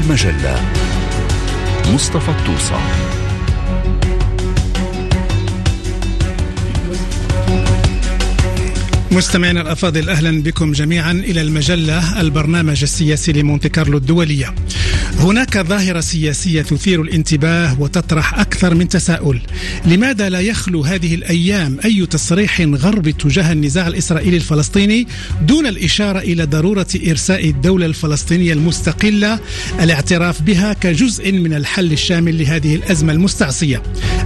المجلة. مصطفى الطوسة مستمعينا الأفاضل أهلا بكم جميعا إلى المجلة البرنامج السياسي لمونتي كارلو الدولية. هناك ظاهرة سياسية تثير الانتباه وتطرح أكثر من تساؤل. لماذا لا يخلو هذه الأيام أي تصريح غربي تجاه النزاع الإسرائيلي الفلسطيني دون الإشارة إلى ضرورة إرساء الدولة الفلسطينية المستقلة الاعتراف بها كجزء من الحل الشامل لهذه الأزمة المستعصية.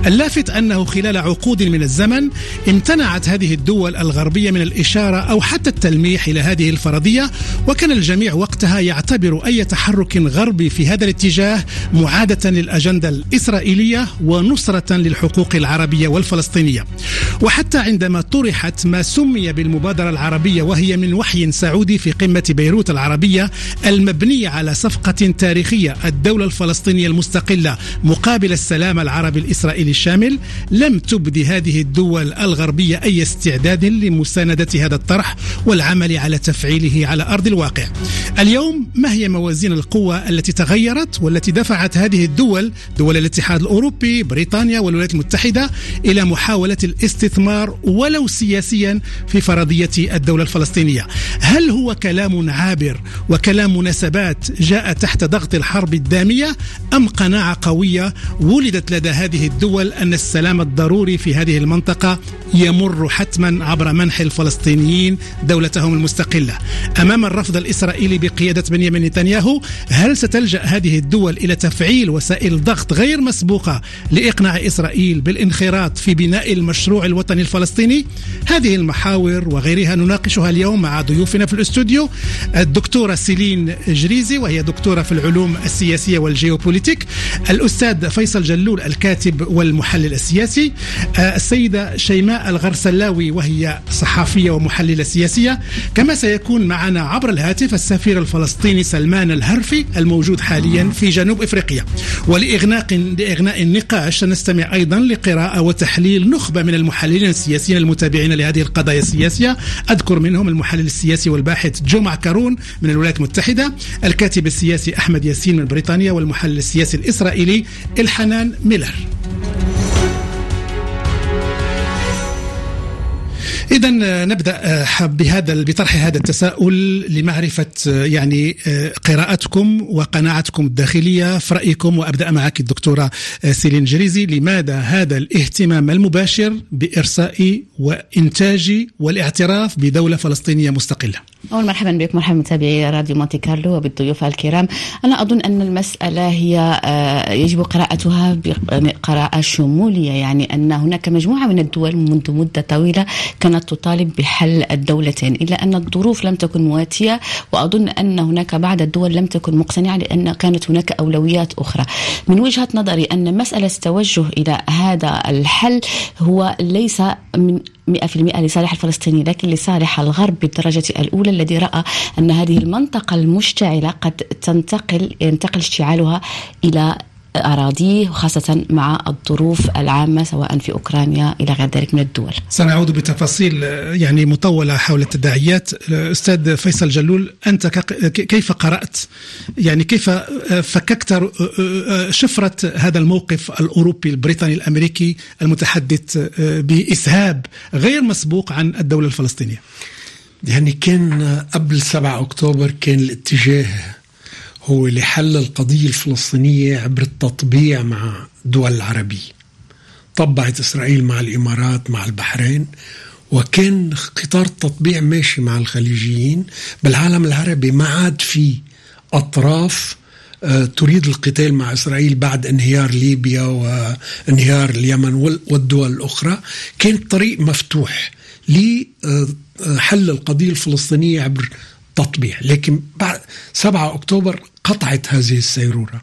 اللافت أنه خلال عقود من الزمن امتنعت هذه الدول الغربية من الإشارة أو حتى التلميح إلى هذه الفرضية وكان الجميع وقتها يعتبر أي تحرك غربي في هذا الاتجاه معادة للأجندة الإسرائيلية ونصرة للحقوق العربية والفلسطينية. وحتى عندما طرحت ما سمي بالمبادرة العربية وهي من وحي سعودي في قمة بيروت العربية المبنية على صفقة تاريخية الدولة الفلسطينية المستقلة مقابل السلام العربي الإسرائيلي الشامل لم تبدي هذه الدول الغربية أي استعداد لمساندة إعادة هذا الطرح والعمل على تفعيله على أرض الواقع. اليوم ما هي موازين القوة التي تغيرت والتي دفعت هذه الدول دول الاتحاد الأوروبي بريطانيا والولايات المتحدة إلى محاولة الاستثمار ولو سياسيا في فرضية الدولة الفلسطينية؟ هل هو كلام عابر وكلام مناسبات جاء تحت ضغط الحرب الدامية أم قناعة قوية ولدت لدى هذه الدول أن السلام الضروري في هذه المنطقة يمر حتما عبر منح الفلسطينيين؟ الفلسطينيين دولتهم المستقلة. أمام الرفض الإسرائيلي بقيادة بنيامين نتنياهو هل ستلجأ هذه الدول إلى تفعيل وسائل ضغط غير مسبوقة لإقناع إسرائيل بالانخراط في بناء المشروع الوطني الفلسطيني؟ هذه المحاور وغيرها نناقشها اليوم مع ضيوفنا في الاستوديو الدكتورة سيلين جريزي وهي دكتورة في العلوم السياسية والجيوبوليتيك الأستاذ فيصل جلول الكاتب والمحلل السياسي السيدة شيماء الغرسلاوي وهي صحافية صحفية ومحللة سياسية كما سيكون معنا عبر الهاتف السفير الفلسطيني سلمان الهرفي الموجود حاليا في جنوب إفريقيا. ولإغناء لإغناء النقاش سنستمع أيضا لقراءة وتحليل نخبة من المحللين السياسيين المتابعين لهذه القضايا السياسية. أذكر منهم المحلل السياسي والباحث جو معكرون من الولايات المتحدة الكاتب السياسي أحمد ياسين من بريطانيا والمحلل السياسي الإسرائيلي إلحنان ميلر. إذا آه، نبدأ آه، بهذا بطرح هذا التساؤل لمعرفة آه، يعني قراءتكم وقناعتكم الداخلية في رأيكم وأبدأ معك الدكتورة سيلين جريزي. لماذا هذا الاهتمام المباشر بإرساء وإنتاج والاعتراف بدولة فلسطينية مستقلة؟ أولا مرحبا بك مرحبا متابعي راديو مونتي كارلو وبالضيوف الكرام. أنا أظن أن المسألة هي يجب قراءتها بقراءة شمولية يعني أن هناك مجموعة من الدول منذ مدة طويلة كانت تطالب بحل الدولتين. إلا أن الظروف لم تكن مواتية وأظن أن هناك بعض الدول لم تكن مقتنعة لأن كانت هناك أولويات أخرى. من وجهة نظري أن مسألة التوجه إلى هذا الحل هو ليس من 100% لصالح الفلسطيني لكن لصالح الغرب بالدرجة الأولى الذي رأى أن هذه المنطقة المشتعلة قد تنتقل ينتقل اشتعالها إلى أراضيه وخاصة مع الظروف العامة سواء في أوكرانيا إلى غير ذلك من الدول. سنعود بتفاصيل يعني مطولة حول التداعيات. أستاذ فيصل جلول أنت كيف قرأت؟ يعني كيف فككت شفرة هذا الموقف الأوروبي البريطاني الأمريكي المتحدث بإسهاب غير مسبوق عن الدولة الفلسطينية؟ يعني كان قبل 7 أكتوبر كان الاتجاه هو لحل القضية الفلسطينية عبر التطبيع مع دول العربية طبعت إسرائيل مع الإمارات مع البحرين وكان قطار التطبيع ماشي مع الخليجيين بالعالم العربي ما عاد في أطراف آه، تريد القتال مع إسرائيل بعد انهيار ليبيا وانهيار اليمن والدول الأخرى. كان الطريق مفتوح لحل القضية الفلسطينية عبر تطبيع لكن بعد 7 أكتوبر قطعت هذه السيرورة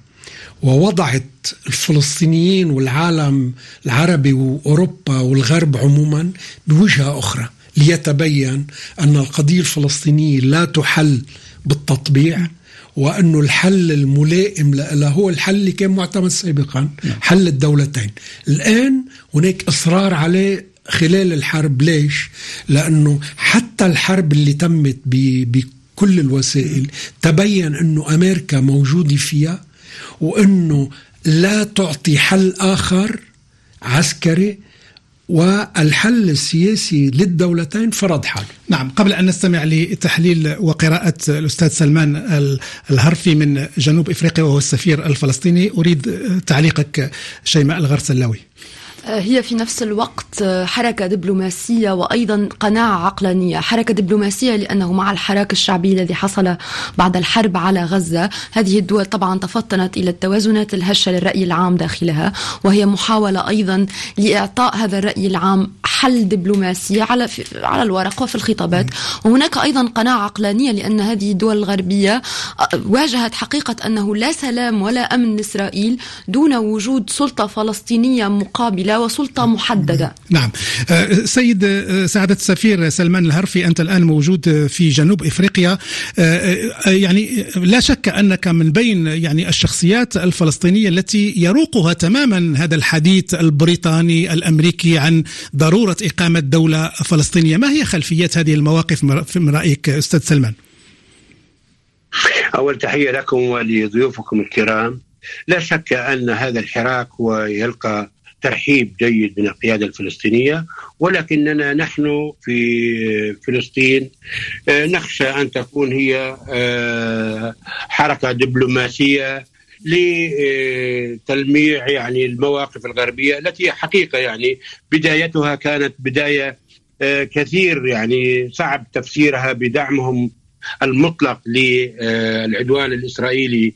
ووضعت الفلسطينيين والعالم العربي وأوروبا والغرب عموما بوجهة أخرى ليتبين أن القضية الفلسطينية لا تحل بالتطبيع وأنه الحل الملائم لها هو الحل اللي كان معتمد سابقا نعم. حل الدولتين الآن هناك إصرار عليه خلال الحرب ليش؟ لأنه حتى الحرب اللي تمت كل الوسائل تبين أنه أمريكا موجودة فيها وأنه لا تعطي حل آخر عسكري والحل السياسي للدولتين فرض حاله نعم قبل أن نستمع لتحليل وقراءة الأستاذ سلمان الهرفي من جنوب إفريقيا وهو السفير الفلسطيني أريد تعليقك شيماء الغرسلاوي. هي في نفس الوقت حركة دبلوماسية وأيضا قناعة عقلانية. حركة دبلوماسية لأنه مع الحراك الشعبي الذي حصل بعد الحرب على غزة هذه الدول طبعا تفطنت إلى التوازنات الهشة للرأي العام داخلها وهي محاولة أيضا لإعطاء هذا الرأي العام حل دبلوماسي على على الورق وفي الخطابات. وهناك أيضا قناعة عقلانية لأن هذه الدول الغربية واجهت حقيقة أنه لا سلام ولا أمن لإسرائيل دون وجود سلطة فلسطينية مقابلة وسلطة محددة. نعم. أه، سيد أه، سعادة السفير سلمان الهرفي أنت الآن موجود في جنوب إفريقيا. يعني لا شك أنك من بين يعني الشخصيات الفلسطينية التي يروقها تماما هذا الحديث البريطاني الأمريكي عن ضرورة إقامة دولة فلسطينية. ما هي خلفيات هذه المواقف من رأيك أستاذ سلمان؟ أول تحية لكم ولضيوفكم الكرام. لا شك أن هذا الحراك ويلقى ترحيب جيد من القيادة الفلسطينية ولكننا نحن في فلسطين آه، نخشى أن تكون هي آه، حركة دبلوماسية لتلميع يعني المواقف الغربية التي حقيقة يعني بدايتها كانت بداية آه، كثير يعني صعب تفسيرها بدعمهم المطلق للعدوان الإسرائيلي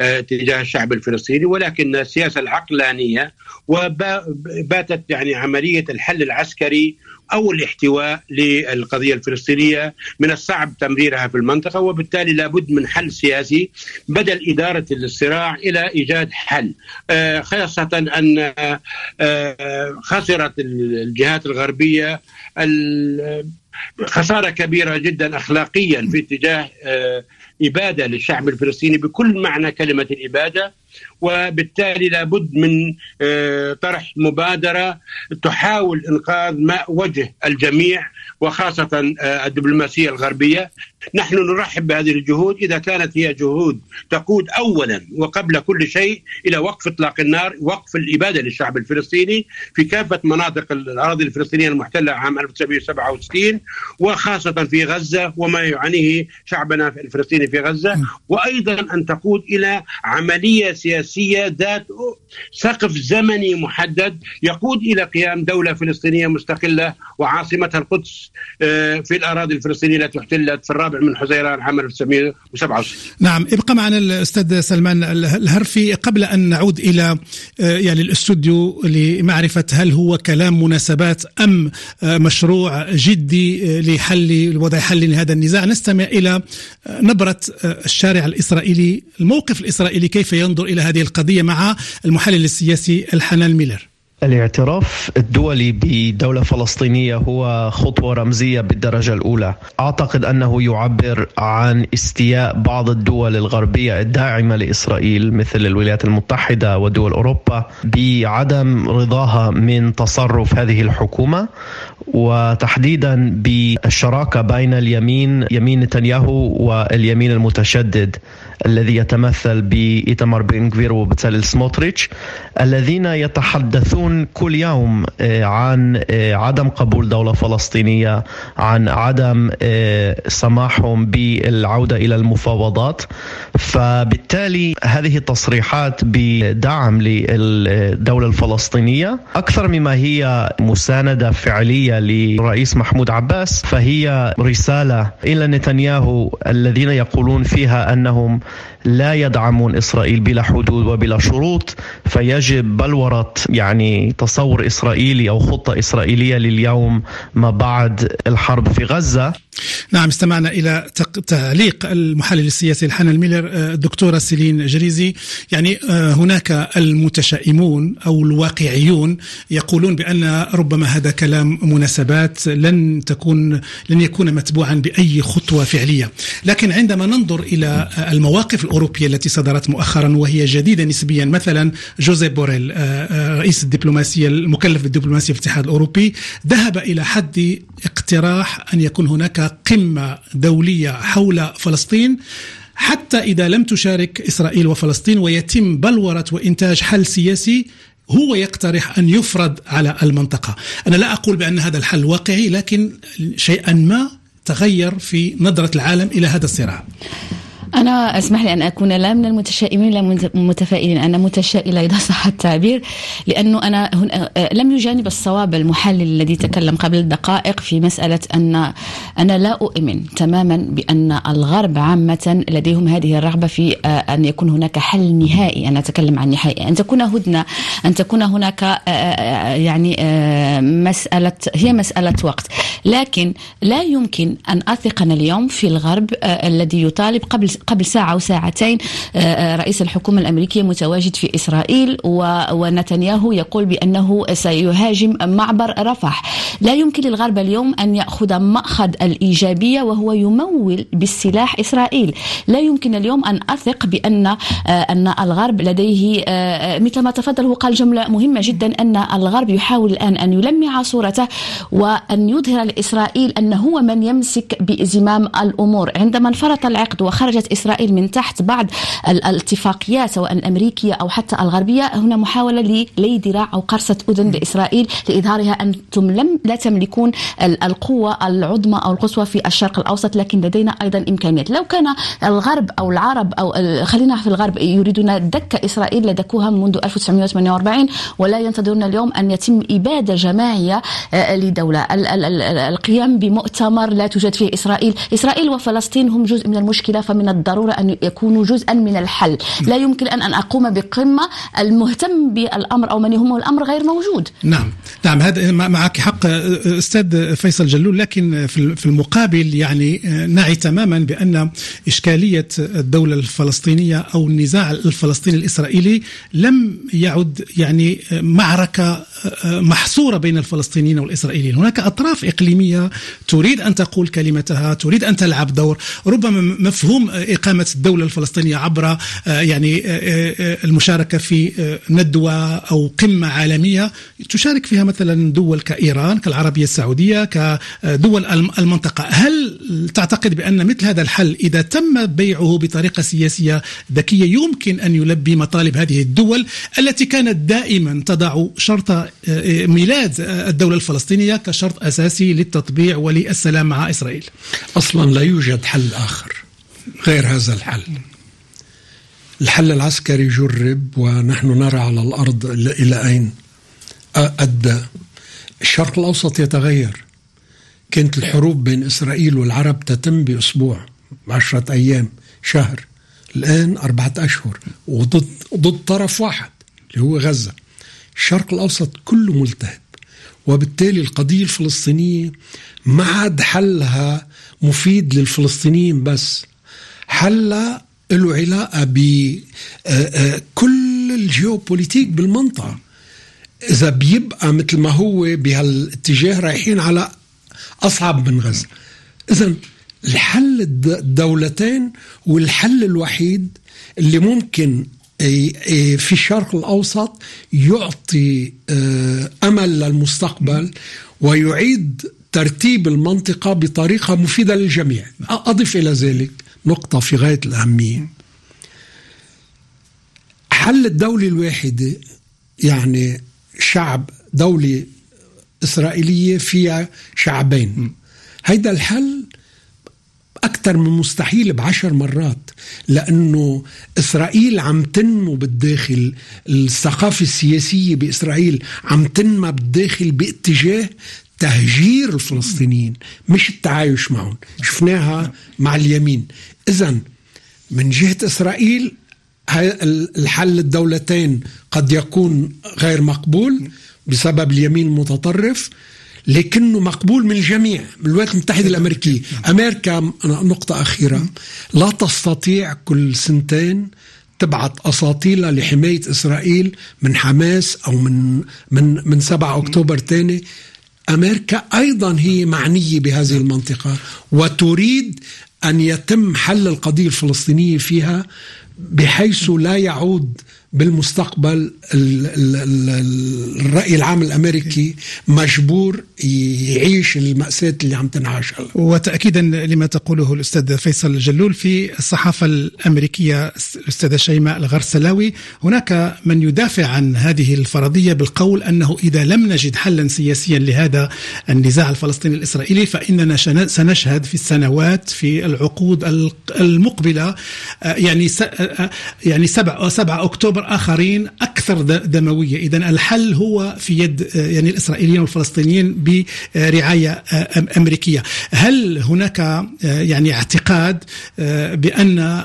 آه، تجاه الشعب الفلسطيني ولكن السياسة العقلانية وباتت يعني عملية الحل العسكري أو الاحتواء للقضية الفلسطينية من الصعب تمريرها في المنطقة وبالتالي لابد من حل سياسي بدل إدارة الصراع إلى إيجاد حل. آه، خاصة أن آه، خسرت الجهات الغربية خسارة كبيرة جدا اخلاقيا في اتجاه إبادة للشعب الفلسطيني بكل معنى كلمة الإبادة. وبالتالي لابد من آه، طرح مبادرة تحاول إنقاذ ماء وجه الجميع وخاصة آه، الدبلوماسية الغربية. نحن نرحب بهذه الجهود. إذا كانت هي جهود تقود اولا وقبل كل شيء إلى وقف إطلاق النار، وقف الإبادة للشعب الفلسطيني في كافة مناطق الأراضي الفلسطينية المحتلة عام 1967 وخاصة في غزة وما يعانيه شعبنا الفلسطيني في غزة، وأيضا أن تقود إلى عملية سياسية ذات سقف زمني محدد يقود إلى قيام دولة فلسطينية مستقلة وعاصمتها القدس آه، في الأراضي الفلسطينية التي احتلت في الرابع من حزيران عام 1967 نعم ابقى معنا الأستاذ سلمان الهرفي. قبل أن نعود إلى آه، يعني الاستوديو لمعرفة هل هو كلام مناسبات أم آه، مشروع جدي لحل لوضع حل لهذا النزاع نستمع إلى نبرة الشارع الإسرائيلي الموقف الإسرائيلي كيف ينظر إلى هذه القضية مع المحلل السياسي الحنان ميلر. الاعتراف الدولي بدولة فلسطينية هو خطوة رمزية بالدرجة الأولى. أعتقد أنه يعبر عن استياء بعض الدول الغربية الداعمة لإسرائيل مثل الولايات المتحدة ودول أوروبا بعدم رضاها من تصرف هذه الحكومة وتحديدا بالشراكة بين اليمين يمين نتنياهو واليمين المتشدد الذي يتمثل بإيتمار بن وبتساليل سموتريتش الذين يتحدثون كل يوم آه، عن آه، عدم قبول دولة فلسطينية عن عدم آه، سماحهم بالعودة إلى المفاوضات. فبالتالي هذه التصريحات بدعم للدولة الفلسطينية. أكثر مما هي مساندة فعلية لرئيس محمود عباس فهي رسالة إلى نتنياهو الذين يقولون فيها أنهم لا يدعمون إسرائيل بلا حدود وبلا شروط فيجب بلوره يعني تصور إسرائيلي أو خطة إسرائيلية لليوم ما بعد الحرب في غزة؟ نعم استمعنا إلى تعليق المحلل السياسي إلحنان ميلر الدكتورة سيلين جريزي. يعني آه، هناك المتشائمون أو الواقعيون يقولون بأن ربما هذا كلام مناسبات لن تكون لن يكون متبوعا بأي خطوة فعلية. لكن عندما ننظر إلى المواقف الأوروبية التي صدرت مؤخرا وهي جديدة نسبيا مثلا جوزيف بوريل آه، آه، رئيس الدبلوماسية المكلف بالدبلوماسية في الاتحاد الأوروبي ذهب إلى حد اقتراح أن يكون هناك قمة دولية حول فلسطين حتى إذا لم تشارك إسرائيل وفلسطين ويتم بلورة وإنتاج حل سياسي هو يقترح أن يفرض على المنطقة. أنا لا أقول بأن هذا الحل واقعي لكن شيئا ما تغير في نظرة العالم إلى هذا الصراع. أنا أسمح لي أن أكون لا من المتشائمين لا من المتفائلين. أنا متشائلة إذا صح التعبير لأنه أنا هنا لم يجانب الصواب المحلل الذي تكلم قبل دقائق في مسألة أن أنا لا أؤمن تماما بأن الغرب عامة لديهم هذه الرغبة في أن يكون هناك حل نهائي. أنا أتكلم عن نهائي. أن تكون هدنة أن تكون هناك يعني مسألة هي مسألة وقت. لكن لا يمكن أن أثق اليوم في الغرب الذي يطالب قبل قبل ساعة أو ساعتين آه، آه، رئيس الحكومة الأمريكية متواجد في إسرائيل ونتنياهو يقول بأنه سيهاجم معبر رفح. لا يمكن للغرب اليوم أن يأخذ مأخذ الإيجابية وهو يمول بالسلاح إسرائيل. لا يمكن اليوم أن أثق بأن آه، أن الغرب لديه مثل ما تفضل هو قال جملة مهمة جدا أن الغرب يحاول الآن أن يلمع صورته وأن يظهر لإسرائيل أن هو من يمسك بزمام الأمور. عندما انفرط العقد وخرجت إسرائيل من تحت بعض الاتفاقيات سواء الأمريكية أو حتى الغربية. هنا محاولة للي ذراع أو قرصة أذن لإسرائيل لإظهارها. أنتم لم لا تملكون القوة العظمى أو القصوى في الشرق الأوسط لكن لدينا أيضا إمكانيات. لو كان الغرب أو العرب أو خلينا في الغرب يريدون دك إسرائيل لدكوها منذ 1948 ولا ينتظرون اليوم أن يتم إبادة جماعية آه، لدولة. القيام بمؤتمر لا توجد فيه إسرائيل. إسرائيل وفلسطين هم جزء من المشكلة فمن الضرورة أن يكونوا جزءا من الحل. لا يمكن أن, أن أقوم بقمة المهتم بالأمر أو من يهمه الأمر غير موجود. نعم. نعم هذا معك حق أستاذ فيصل جلول لكن في المقابل يعني نعي تماما بأن إشكالية الدولة الفلسطينية أو النزاع الفلسطيني الإسرائيلي لم يعد يعني معركة محصورة بين الفلسطينيين والإسرائيليين. هناك أطراف إقليمية تريد أن تقول كلمتها تريد أن تلعب دور. ربما مفهوم إقامة الدولة الفلسطينية عبر آه، يعني آه، آه، المشاركة في ندوة أو قمة عالمية تشارك فيها مثلا دول كإيران كالعربية السعودية كدول المنطقة. هل تعتقد بأن مثل هذا الحل إذا تم بيعه بطريقة سياسية ذكية يمكن أن يلبي مطالب هذه الدول التي كانت دائما تضع شرط ميلاد الدولة الفلسطينية كشرط أساسي للتطبيع وللسلام مع إسرائيل. أصلا لا يوجد حل آخر غير هذا الحل. الحل العسكري جرب ونحن نرى على الأرض إلى أين أدى. الشرق الأوسط يتغير. كانت الحروب بين إسرائيل والعرب تتم بأسبوع عشرة أيام شهر. الآن أربعة أشهر وضد ضد طرف واحد اللي هو غزة. الشرق الأوسط كله ملتهب وبالتالي القضية الفلسطينية ما عاد حلها مفيد للفلسطينيين بس حل له علاقة بكل آه، آه، الجيوبوليتيك بالمنطقة. إذا بيبقى مثل ما هو بهالاتجاه رايحين على أصعب من غزة. إذا الحل الدولتين والحل الوحيد اللي ممكن في الشرق الأوسط يعطي آه، أمل للمستقبل ويعيد ترتيب المنطقة بطريقة مفيدة للجميع. أضف إلى ذلك نقطة في غاية الأهمية. حل الدولة الواحدة يعني شعب دولة إسرائيلية فيها شعبين. هيدا الحل أكثر من مستحيل بعشر مرات لأنه إسرائيل عم تنمو بالداخل الثقافة السياسية بإسرائيل عم تنمى بالداخل باتجاه تهجير الفلسطينيين مش التعايش معهم شفناها مع اليمين. إذا من جهة إسرائيل الحل الدولتين قد يكون غير مقبول بسبب اليمين المتطرف. لكنه مقبول من الجميع من الولايات المتحدة الأمريكية. أمريكا نقطة أخيرة لا تستطيع كل سنتين تبعت أساطيلها لحماية إسرائيل من حماس أو من من من 7 أكتوبر ثاني أمريكا أيضا هي معنية بهذه المنطقة وتريد أن يتم حل القضية الفلسطينية فيها بحيث لا يعود بالمستقبل الرأي العام الأمريكي مجبور يعيش المأساة اللي عم تنعاش وتأكيدا لما تقوله الأستاذ فيصل الجلول في الصحافة الأمريكية الأستاذة شيماء الغرسلاوي هناك من يدافع عن هذه الفرضية بالقول أنه إذا لم نجد حلا سياسيا لهذا النزاع الفلسطيني الإسرائيلي فإننا سنشهد في السنوات في العقود المقبلة آه، يعني آه، يعني 7 7 أكتوبر آخرين أكثر دموية. إذا الحل هو في يد آه، يعني الإسرائيليين والفلسطينيين برعاية أمريكية. هل هناك يعني اعتقاد بأن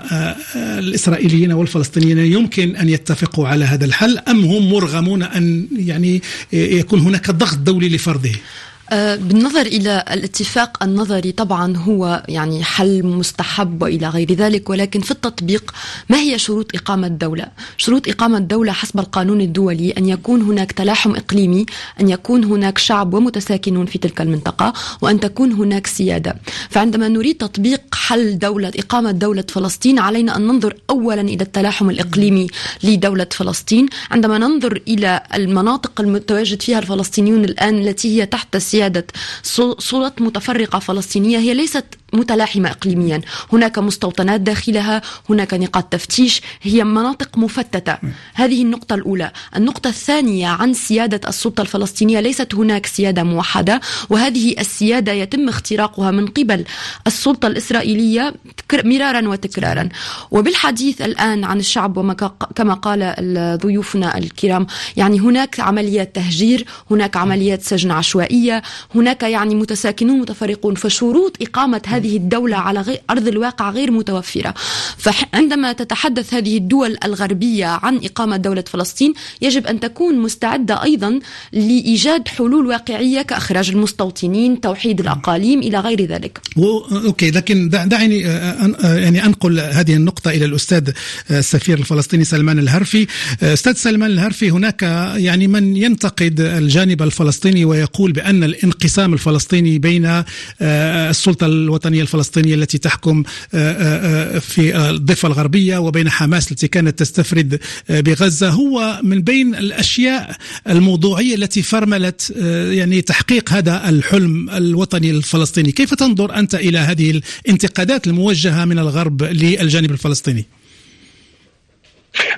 الإسرائيليين والفلسطينيين يمكن أن يتفقوا على هذا الحل أم هم مرغمون أن يعني يكون هناك ضغط دولي لفرضه؟ آه، بالنظر إلى الاتفاق النظري طبعا هو يعني حل مستحب وإلى غير ذلك ولكن في التطبيق ما هي شروط إقامة دوله؟ شروط إقامة دوله حسب القانون الدولي أن يكون هناك تلاحم إقليمي، أن يكون هناك شعب ومتساكنون في تلك المنطقة، وأن تكون هناك سيادة. فعندما نريد تطبيق حل دولة إقامة دولة فلسطين علينا أن ننظر اولا إلى التلاحم الإقليمي لدولة فلسطين، عندما ننظر إلى المناطق المتواجد فيها الفلسطينيون الآن التي هي تحت سيادة قيادة سلطات متفرقة فلسطينية هي ليست متلاحمة إقليميا. هناك مستوطنات داخلها هناك نقاط تفتيش هي مناطق مفتتة. هذه النقطة الأولى. النقطة الثانية عن سيادة السلطة الفلسطينية ليست هناك سيادة موحدة وهذه السيادة يتم اختراقها من قبل السلطة الإسرائيلية مرارا وتكرارا. وبالحديث الآن عن الشعب وكما قال ضيوفنا الكرام يعني هناك عمليات تهجير هناك عمليات سجن عشوائية هناك يعني متساكنون متفرقون فشروط إقامة هذه الدولة على أرض الواقع غير متوفرة. فعندما تتحدث هذه الدول الغربية عن إقامة دولة فلسطين يجب أن تكون مستعدة أيضا لإيجاد حلول واقعية كإخراج المستوطنين توحيد الأقاليم إلى غير ذلك. أوكي لكن دعني آه، آه، يعني أنقل هذه النقطة إلى الأستاذ آه، السفير الفلسطيني سلمان الهرفي. أستاذ سلمان الهرفي هناك يعني من ينتقد الجانب الفلسطيني ويقول بأن الانقسام الفلسطيني بين السلطة الوطنية الفلسطينية التي تحكم في الضفة الغربية وبين حماس التي كانت تستفرد بغزة. هو من بين الأشياء الموضوعية التي فرملت يعني تحقيق هذا الحلم الوطني الفلسطيني. كيف تنظر أنت إلى هذه الانتقادات الموجهة من الغرب للجانب الفلسطيني؟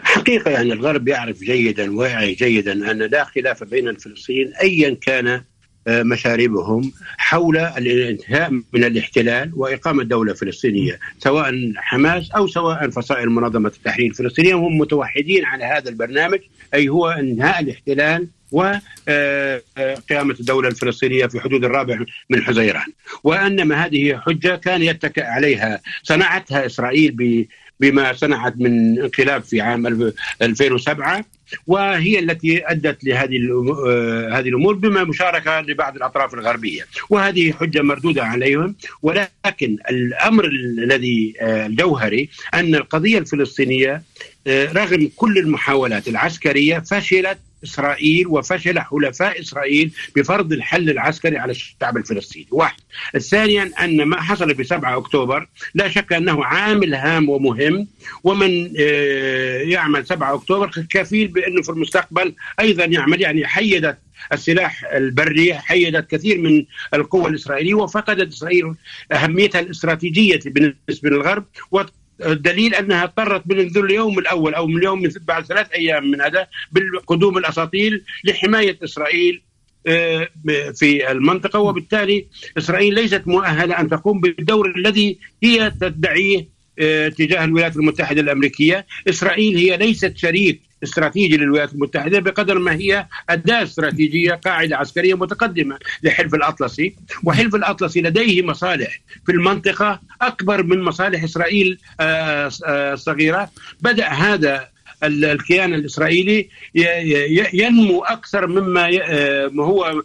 حقيقة يعني الغرب يعرف جيدا واعي جيدا أن لا خلاف بين الفلسطينيين أيا كان آه، مشاربهم حول الانتهاء من الاحتلال وإقامة دولة فلسطينية سواء حماس أو سواء فصائل منظمة التحرير الفلسطينية هم متوحدين على هذا البرنامج أي هو انهاء الاحتلال وقيامة آه، آه، الدولة الفلسطينية في حدود الرابع من حزيران. وأنما هذه حجة كان يتكئ عليها صنعتها إسرائيل بما صنعت من انقلاب في عام 2007 وهي التي أدت لهذه آه، هذه الأمور بما مشاركة لبعض الأطراف الغربية. وهذه حجة مردودة عليهم ولكن الأمر الذي الجوهري أن القضية الفلسطينية رغم كل المحاولات العسكرية فشلت إسرائيل وفشل حلفاء إسرائيل بفرض الحل العسكري على الشعب الفلسطيني، واحد. ثانيا أن ما حصل ب 7 أكتوبر لا شك أنه عامل هام ومهم ومن آه، يعمل 7 أكتوبر كفيل بأنه في المستقبل أيضا يعمل يعني حيدت السلاح البري حيدت كثير من القوى الإسرائيلية وفقدت إسرائيل أهميتها الاستراتيجية بالنسبة للغرب الدليل أنها اضطرت منذ اليوم الأول أو من اليوم من بعد ثلاث أيام من هذا بالقدوم الأساطيل لحماية إسرائيل آه، في المنطقة. وبالتالي إسرائيل ليست مؤهلة أن تقوم بالدور الذي هي تدعيه آه، تجاه الولايات المتحدة الأمريكية، إسرائيل هي ليست شريك استراتيجي للولايات المتحدة بقدر ما هي أداة استراتيجية قاعدة عسكرية متقدمة لحلف الأطلسي. وحلف الأطلسي لديه مصالح في المنطقة أكبر من مصالح إسرائيل آه، آه، الصغيرة. بدأ هذا الكيان الإسرائيلي ينمو أكثر مما آه، هو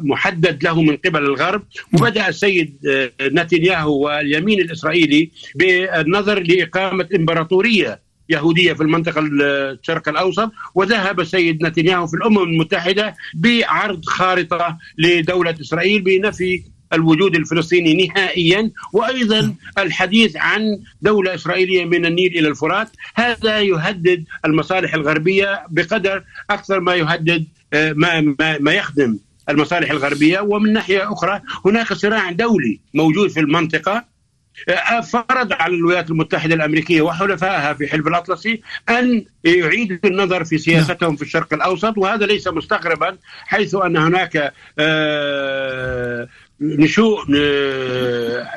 محدد له من قبل الغرب. وبدأ السيد نتنياهو واليمين الإسرائيلي بالنظر لإقامة إمبراطورية يهودية في المنطقة الشرق الأوسط وذهب السيد نتنياهو في الأمم المتحدة بعرض خارطة لدولة إسرائيل بنفي الوجود الفلسطيني نهائيا وأيضا الحديث عن دولة إسرائيلية من النيل إلى الفرات. هذا يهدد المصالح الغربية بقدر أكثر ما يهدد آه، ما ما, ما يخدم المصالح الغربية. ومن ناحية أخرى هناك صراع دولي موجود في المنطقة. فرض على الولايات المتحدة الأمريكية وحلفائها في حلف الأطلسي أن يعيدوا النظر في سياستهم في الشرق الأوسط وهذا ليس مستغربا حيث أن هناك آه، نشوء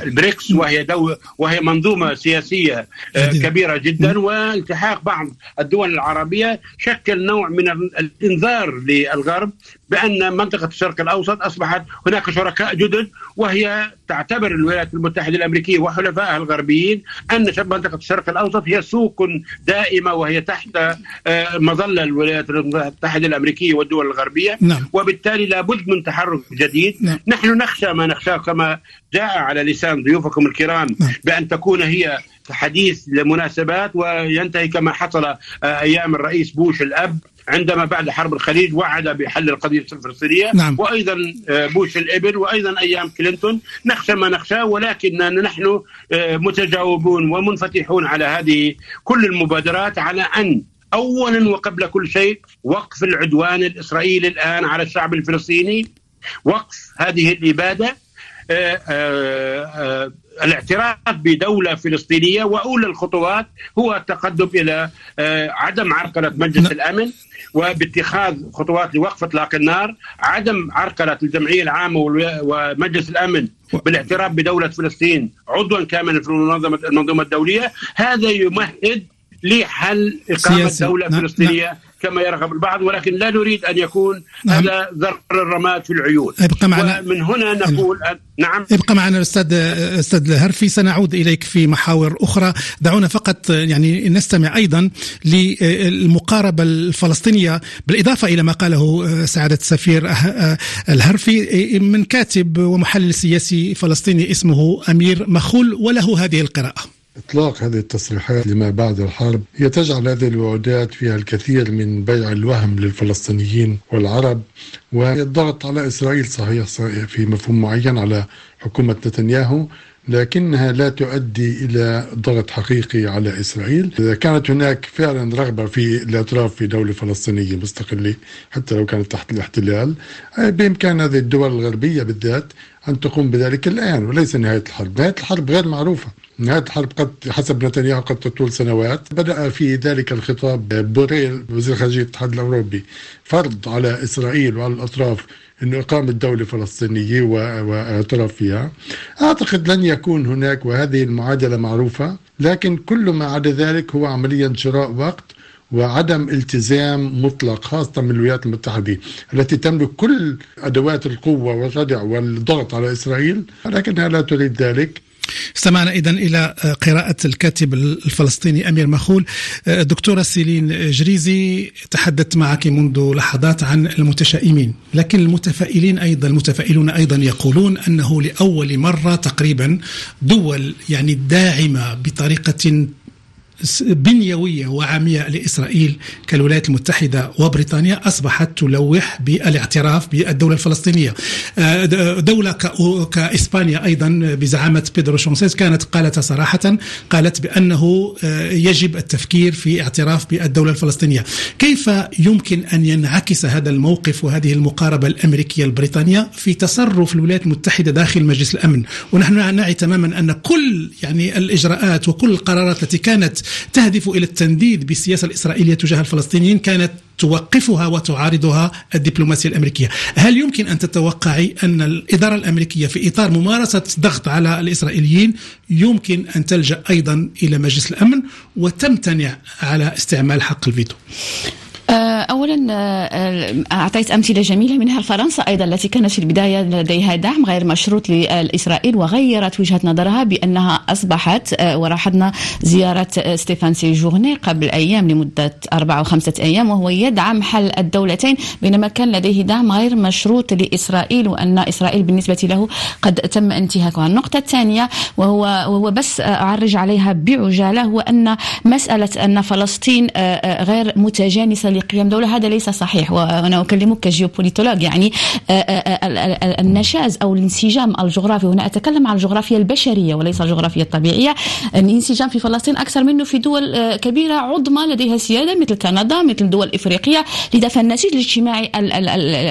البريكس وهي دو وهي منظومة سياسية آه، كبيرة جدا والتحاق بعض الدول العربية شكل نوع من الانذار للغرب. بأن منطقة الشرق الأوسط أصبحت هناك شركاء جدد وهي تعتبر الولايات المتحدة الأمريكية وحلفائها الغربيين أن منطقة الشرق الأوسط هي سوق دائمة وهي تحت آه، مظلة الولايات المتحدة الأمريكية والدول الغربية نعم. وبالتالي لابد من تحرك جديد نعم. نحن نخشى ما نخشاه كما جاء على لسان ضيوفكم الكرام نعم. بأن تكون هي حديث لمناسبات وينتهي كما حصل آه، أيام الرئيس بوش الأب عندما بعد حرب الخليج وعد بحل القضية الفلسطينيه نعم. وأيضا آه، بوش الابن وأيضا أيام كلينتون. نخشى ما نخشى ولكننا نحن آه، متجاوبون ومنفتحون على هذه كل المبادرات على أن اولا وقبل كل شيء وقف العدوان الإسرائيلي الآن على الشعب الفلسطيني وقف هذه الإبادة. الاعتراف بدولة فلسطينية وأولى الخطوات هو التقدم إلى آه، عدم عرقلة مجلس ن... الأمن وباتخاذ خطوات لوقف إطلاق النار، عدم عرقلة الجمعية العامة ومجلس الأمن بالاعتراف بدولة فلسطين عضوا كاملا في المنظمه المنظومة الدولية، هذا يمهد لحل إقامة سياسي. دولة نعم. فلسطينية نعم. كما يرغب البعض ولكن لا نريد أن يكون نعم. هذا ذر الرماد في العيون. ابقى معنا. ومن هنا نقول نعم. ابقى معنا أستاذ أستاذ الهرفي سنعود إليك في محاور أخرى. دعونا فقط يعني نستمع أيضا للمقاربة الفلسطينية بالإضافة إلى ما قاله سعادة السفير الهرفي. من كاتب ومحلل سياسي فلسطيني اسمه أمير مخول وله هذه القراءة. إطلاق هذه التصريحات لما بعد الحرب هي تجعل هذه الوعودات فيها الكثير من بيع الوهم للفلسطينيين والعرب والضغط على إسرائيل صحيح في مفهوم معين على حكومة نتنياهو لكنها لا تؤدي إلى ضغط حقيقي على إسرائيل، إذا كانت هناك فعلا رغبة في الاعتراف في دولة فلسطينية مستقلة حتى لو كانت تحت الاحتلال، بإمكان هذه الدول الغربية بالذات أن تقوم بذلك الآن وليس نهاية الحرب، نهاية الحرب غير معروفة، نهاية الحرب قد حسب نتنياهو قد تطول سنوات. بدأ في ذلك الخطاب بوريل وزير خارجية الاتحاد الأوروبي فرض على إسرائيل وعلى الأطراف إنه إقامة دولة فلسطينية واعتراف فيها أعتقد لن يكون هناك وهذه المعادلة معروفة لكن كل ما عدا ذلك هو عمليا شراء وقت وعدم التزام مطلق خاصة من الولايات المتحدة التي تملك كل أدوات القوة والردع والضغط على إسرائيل ولكنها لا تريد ذلك. استمعنا اذا إلى قراءة الكاتب الفلسطيني أمير مخول. دكتوره سيلين جريزي تحدثت معك منذ لحظات عن المتشائمين لكن المتفائلين أيضا المتفائلون أيضا يقولون أنه لأول مرة تقريبا دول يعني داعمة بطريقة بنيوية وعمياء لإسرائيل كالولايات المتحدة وبريطانيا أصبحت تلوح بالاعتراف بالدولة الفلسطينية. آه، دولة كإسبانيا أيضا بزعامة بيدرو سانشيز كانت قالت صراحة قالت بأنه آه، يجب التفكير في اعتراف بالدولة الفلسطينية. كيف يمكن أن ينعكس هذا الموقف وهذه المقاربة الأمريكية البريطانية في تصرف الولايات المتحدة داخل مجلس الأمن؟ ونحن نعي تماما أن كل يعني الإجراءات وكل القرارات التي كانت تهدف إلى التنديد بالسياسة الإسرائيلية تجاه الفلسطينيين كانت توقفها وتعارضها الدبلوماسية الأمريكية. هل يمكن أن تتوقعي أن الإدارة الأمريكية في إطار ممارسة ضغط على الإسرائيليين يمكن أن تلجأ أيضا إلى مجلس الأمن وتمتنع على استعمال حق الفيتو؟ آه، اولا آه، أعطيت أمثلة جميلة منها فرنسا أيضا التي كانت في البداية لديها دعم غير مشروط لإسرائيل وغيرت وجهة نظرها بأنها أصبحت آه، ولاحظنا زيارة ستيفان سيجورني قبل أيام لمدة أربعة أو خمسة أيام وهو يدعم حل الدولتين بينما كان لديه دعم غير مشروط لإسرائيل وأن إسرائيل بالنسبة له قد تم انتهاكها. النقطة الثانية وهو وهو بس أعرج عليها بعجالة هو أن مسألة أن فلسطين غير متجانسة لقيام دولة هذا ليس صحيح وأنا أكلمك كجيوبوليتولوج يعني النشاز أو الانسجام الجغرافي هنا أتكلم عن الجغرافيا البشرية وليس الجغرافيا الطبيعية الانسجام في فلسطين أكثر منه في دول كبيرة عظمى لديها سيادة مثل كندا مثل دول إفريقية لذا فالنسيج الاجتماعي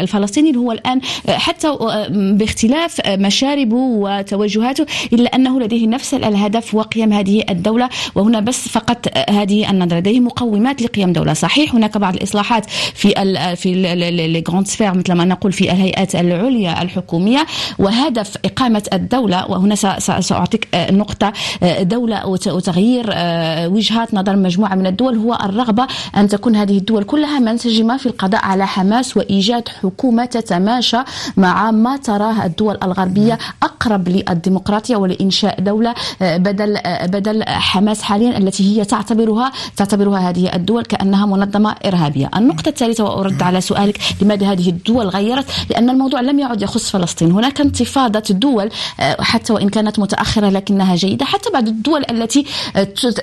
الفلسطيني هو الآن حتى باختلاف مشاربه وتوجهاته إلا أنه لديه نفس الهدف وقيام هذه الدولة وهنا بس فقط هذه النظرة لديه مقومات لقيام دولة. صحيح هناك بعض الإصلاحات في ال في لي جراند سفير مثل ما نقول في الهيئات العليا الحكومية. وهدف إقامة الدولة وهنا سأعطيك نقطة دولة وتغيير وجهات نظر مجموعة من الدول هو الرغبة أن تكون هذه الدول كلها منسجمة في القضاء على حماس وإيجاد حكومة تتماشى مع ما تراه الدول الغربية أقرب للديمقراطية ولإنشاء دولة بدل بدل حماس حاليا التي هي تعتبرها تعتبرها هذه الدول كأنها منظمة إرهابية. النقطة الثالثة وأرد على سؤالك لماذا هذه الدول غيرت؟ لأن الموضوع لم يعد يخص فلسطين. هناك انتفاضة دول حتى وإن كانت متأخرة لكنها جيدة. حتى بعض الدول التي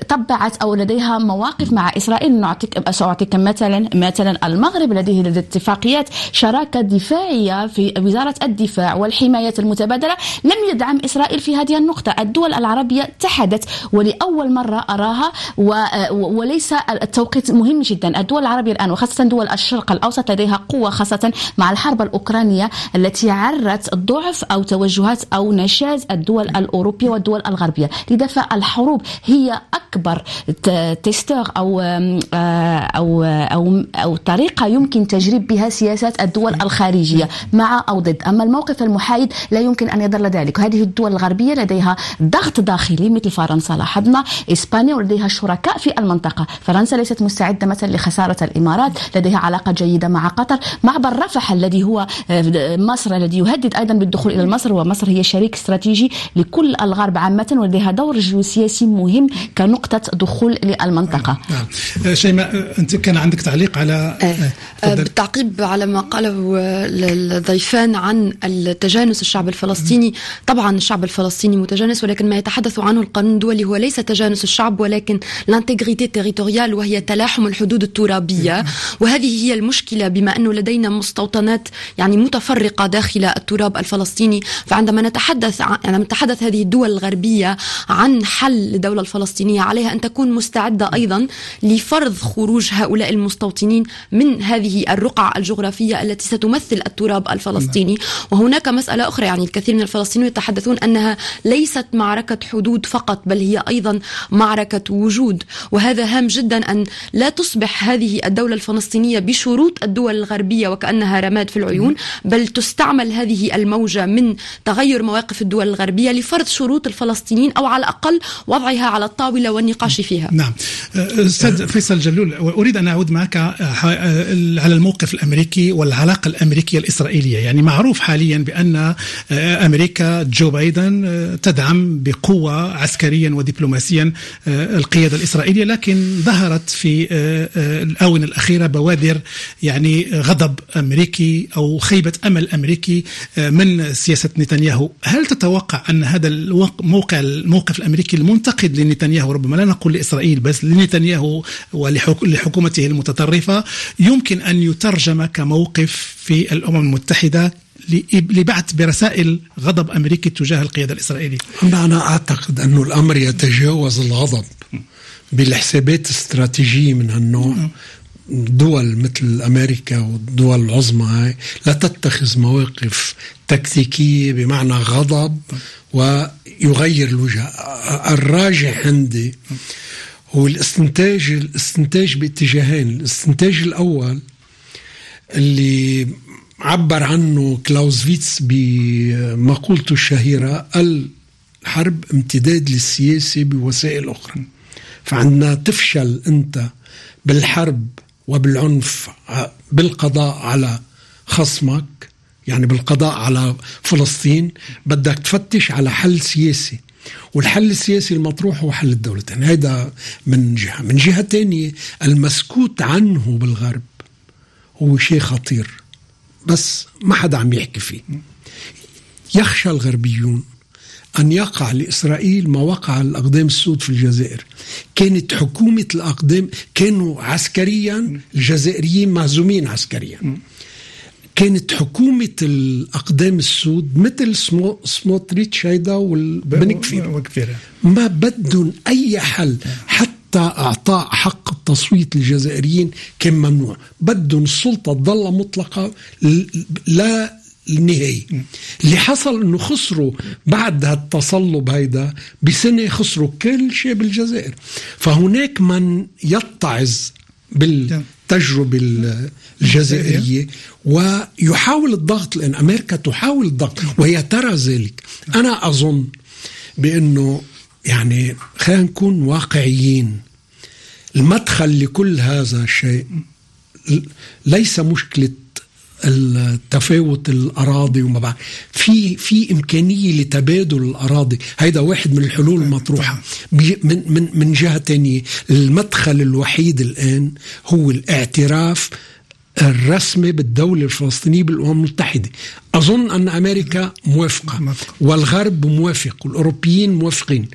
تبعت أو لديها مواقف مع إسرائيل. نعطيك سأعطيك مثلا مثلا المغرب لديه اتفاقيات شراكة دفاعية في وزارة الدفاع والحماية المتبادلة. لم يدعم إسرائيل في هذه النقطة. الدول العربية اتحدت ولأول مرة أراها وليس التوقيت مهم جدا. الدول العربية الآن وخاصة دول الشرق الأوسط لديها قوة خاصة مع الحرب الأوكرانية التي عرت ضعف أو توجهات أو نشاز الدول الأوروبية والدول الغربية. لذا فالحروب هي أكبر تستور أو أو أو أو طريقة يمكن تجريب بها سياسات الدول الخارجية مع أو ضد. أما الموقف المحايد لا يمكن أن يظل ذلك. هذه الدول الغربية لديها ضغط داخلي مثل فرنسا. لاحظنا إسبانيا ولديها شركاء في المنطقة. فرنسا ليست مستعدة مثلا لخسارة الإمارات. لديها علاقة جيدة مع قطر. معبر رفح الذي هو مصر الذي يهدد أيضا بالدخول إلى مصر ومصر هي شريك استراتيجي لكل الغرب عامة ولديها دور جيوسياسي مهم كنقطة دخول للمنطقة. نعم. شيماء أنت كان عندك تعليق على بالتعقيب على ما قاله الضيفان عن التجانس الشعب الفلسطيني. طبعا الشعب الفلسطيني متجانس ولكن ما يتحدث عنه القانون الدولي هو ليس تجانس الشعب ولكن l'intégrité territoriale وهي تلاحم الحدود الترابية. وهذه هي المشكلة بما أنه لدينا مستوطنات يعني متفرقة داخل التراب الفلسطيني فعندما نتحدث عن يعني نتحدث هذه الدول الغربية عن حل للدولة الفلسطينية عليها أن تكون مستعدة أيضا لفرض خروج هؤلاء المستوطنين من هذه الرقعة الجغرافية التي ستمثل التراب الفلسطيني. وهناك مسألة أخرى يعني الكثير من الفلسطينيين يتحدثون أنها ليست معركة حدود فقط بل هي أيضا معركة وجود. وهذا هام جدا أن لا تصبح هذه الدولة الفلسطينية بشروط الدول الغربية وكأنها رماد في العيون بل تستعمل هذه الموجة من تغير مواقف الدول الغربية لفرض شروط الفلسطينيين أو على الأقل وضعها على الطاولة والنقاش فيها. نعم. أستاذ فيصل جلول أريد أن أعود معك على الموقف الأمريكي والعلاقة الأمريكية الإسرائيلية. يعني معروف حاليا بأن أمريكا جو بايدن تدعم بقوة عسكريا ودبلوماسيا القيادة الإسرائيلية لكن ظهرت في الآونة الأخيرة بوادر يعني غضب أمريكي أو خيبة أمل أمريكي من سياسة نتنياهو. هل تتوقع أن هذا الموقع الموقف الأمريكي المنتقد لنتنياهو ربما لا نقول لإسرائيل بس لنتنياهو ولحكومته المتطرفة يمكن أن يترجم كموقف في الأمم المتحدة لبعث برسائل غضب أمريكي تجاه القيادة الإسرائيلية؟ أنا أعتقد أن الأمر يتجاوز الغضب بالحسابات الاستراتيجية من هالنوع. دول مثل أمريكا والدول العظمى لا تتخذ مواقف تكتيكية بمعنى غضب ويغير الوجهة الراجح عندي هو الاستنتاج الاستنتاج باتجاهين. الاستنتاج الأول اللي عبر عنه كلاوزفيتس بمقولته الشهيرة الحرب امتداد للسياسة بوسائل أخرى. فعندنا تفشل أنت بالحرب وبالعنف بالقضاء على خصمك يعني بالقضاء على فلسطين بدك تفتش على حل سياسي. والحل السياسي المطروح هو حل الدولتين هذا من جهة. من جهة تانية المسكوت عنه بالغرب هو شيء خطير. بس ما حدا عم يحكي فيه. يخشى الغربيون أن يقع لإسرائيل ما وقع الأقدام السود في الجزائر. كانت حكومة الأقدام كانوا عسكريا الجزائريين مهزومين عسكريا. كانت حكومة الأقدام السود مثل سمو سموتريتش هيدا والبن كفير. ما بدهم أي حل حتى إعطاء حق التصويت للجزائريين كان ممنوع. بدهم السلطة تضل مطلقة لا النهائي. اللي حصل إنه خسروا بعد هالتصلب هيدا بسنة خسروا كل شيء بالجزائر. فهناك من يتعظ بالتجربة الجزائرية ويحاول الضغط لأن أمريكا تحاول الضغط وهي ترى ذلك. أنا أظن بأنه يعني خلينا نكون واقعيين المدخل لكل هذا الشيء ليس مشكلة التفاوت الأراضي وما بعد. في في إمكانية لتبادل الأراضي. هيدا واحد من الحلول المطروحة. من من من جهة ثانية المدخل الوحيد الآن هو الاعتراف الرسمي بالدولة الفلسطينية بالأمم المتحدة. أظن أن أمريكا موافقة. والغرب موافق. والأوروبيين موافقين.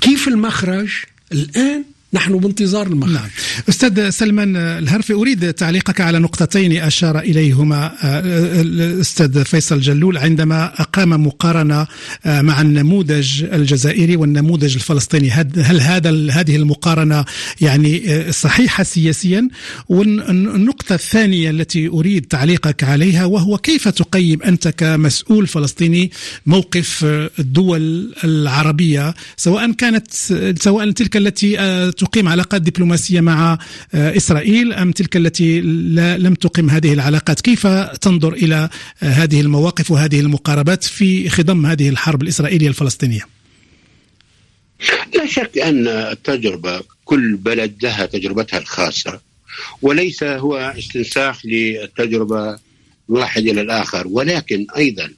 كيف المخرج؟ الآن نحن بانتظار المخرج نعم. أستاذ سلمان الهرفي أريد تعليقك على نقطتين أشار إليهما. آه، الأستاذ فيصل جلول عندما أقام مقارنة آه، مع النموذج الجزائري والنموذج الفلسطيني هل هذا هذه المقارنة يعني آه، صحيحة سياسيا؟ والنقطة الثانية التي أريد تعليقك عليها وهو كيف تقيم أنت كمسؤول فلسطيني موقف الدول العربية سواء كانت سواء تلك التي تقيم علاقات دبلوماسية مع آه، إسرائيل أم تلك التي لم تقم هذه العلاقات؟ كيف تنظر إلى آه، هذه المواقف وهذه المقاربات في خضم هذه الحرب الإسرائيلية الفلسطينية؟ لا شك أن التجربة كل بلد لها تجربتها الخاصة وليس هو استنساخ للتجربة واحد إلى الآخر ولكن أيضا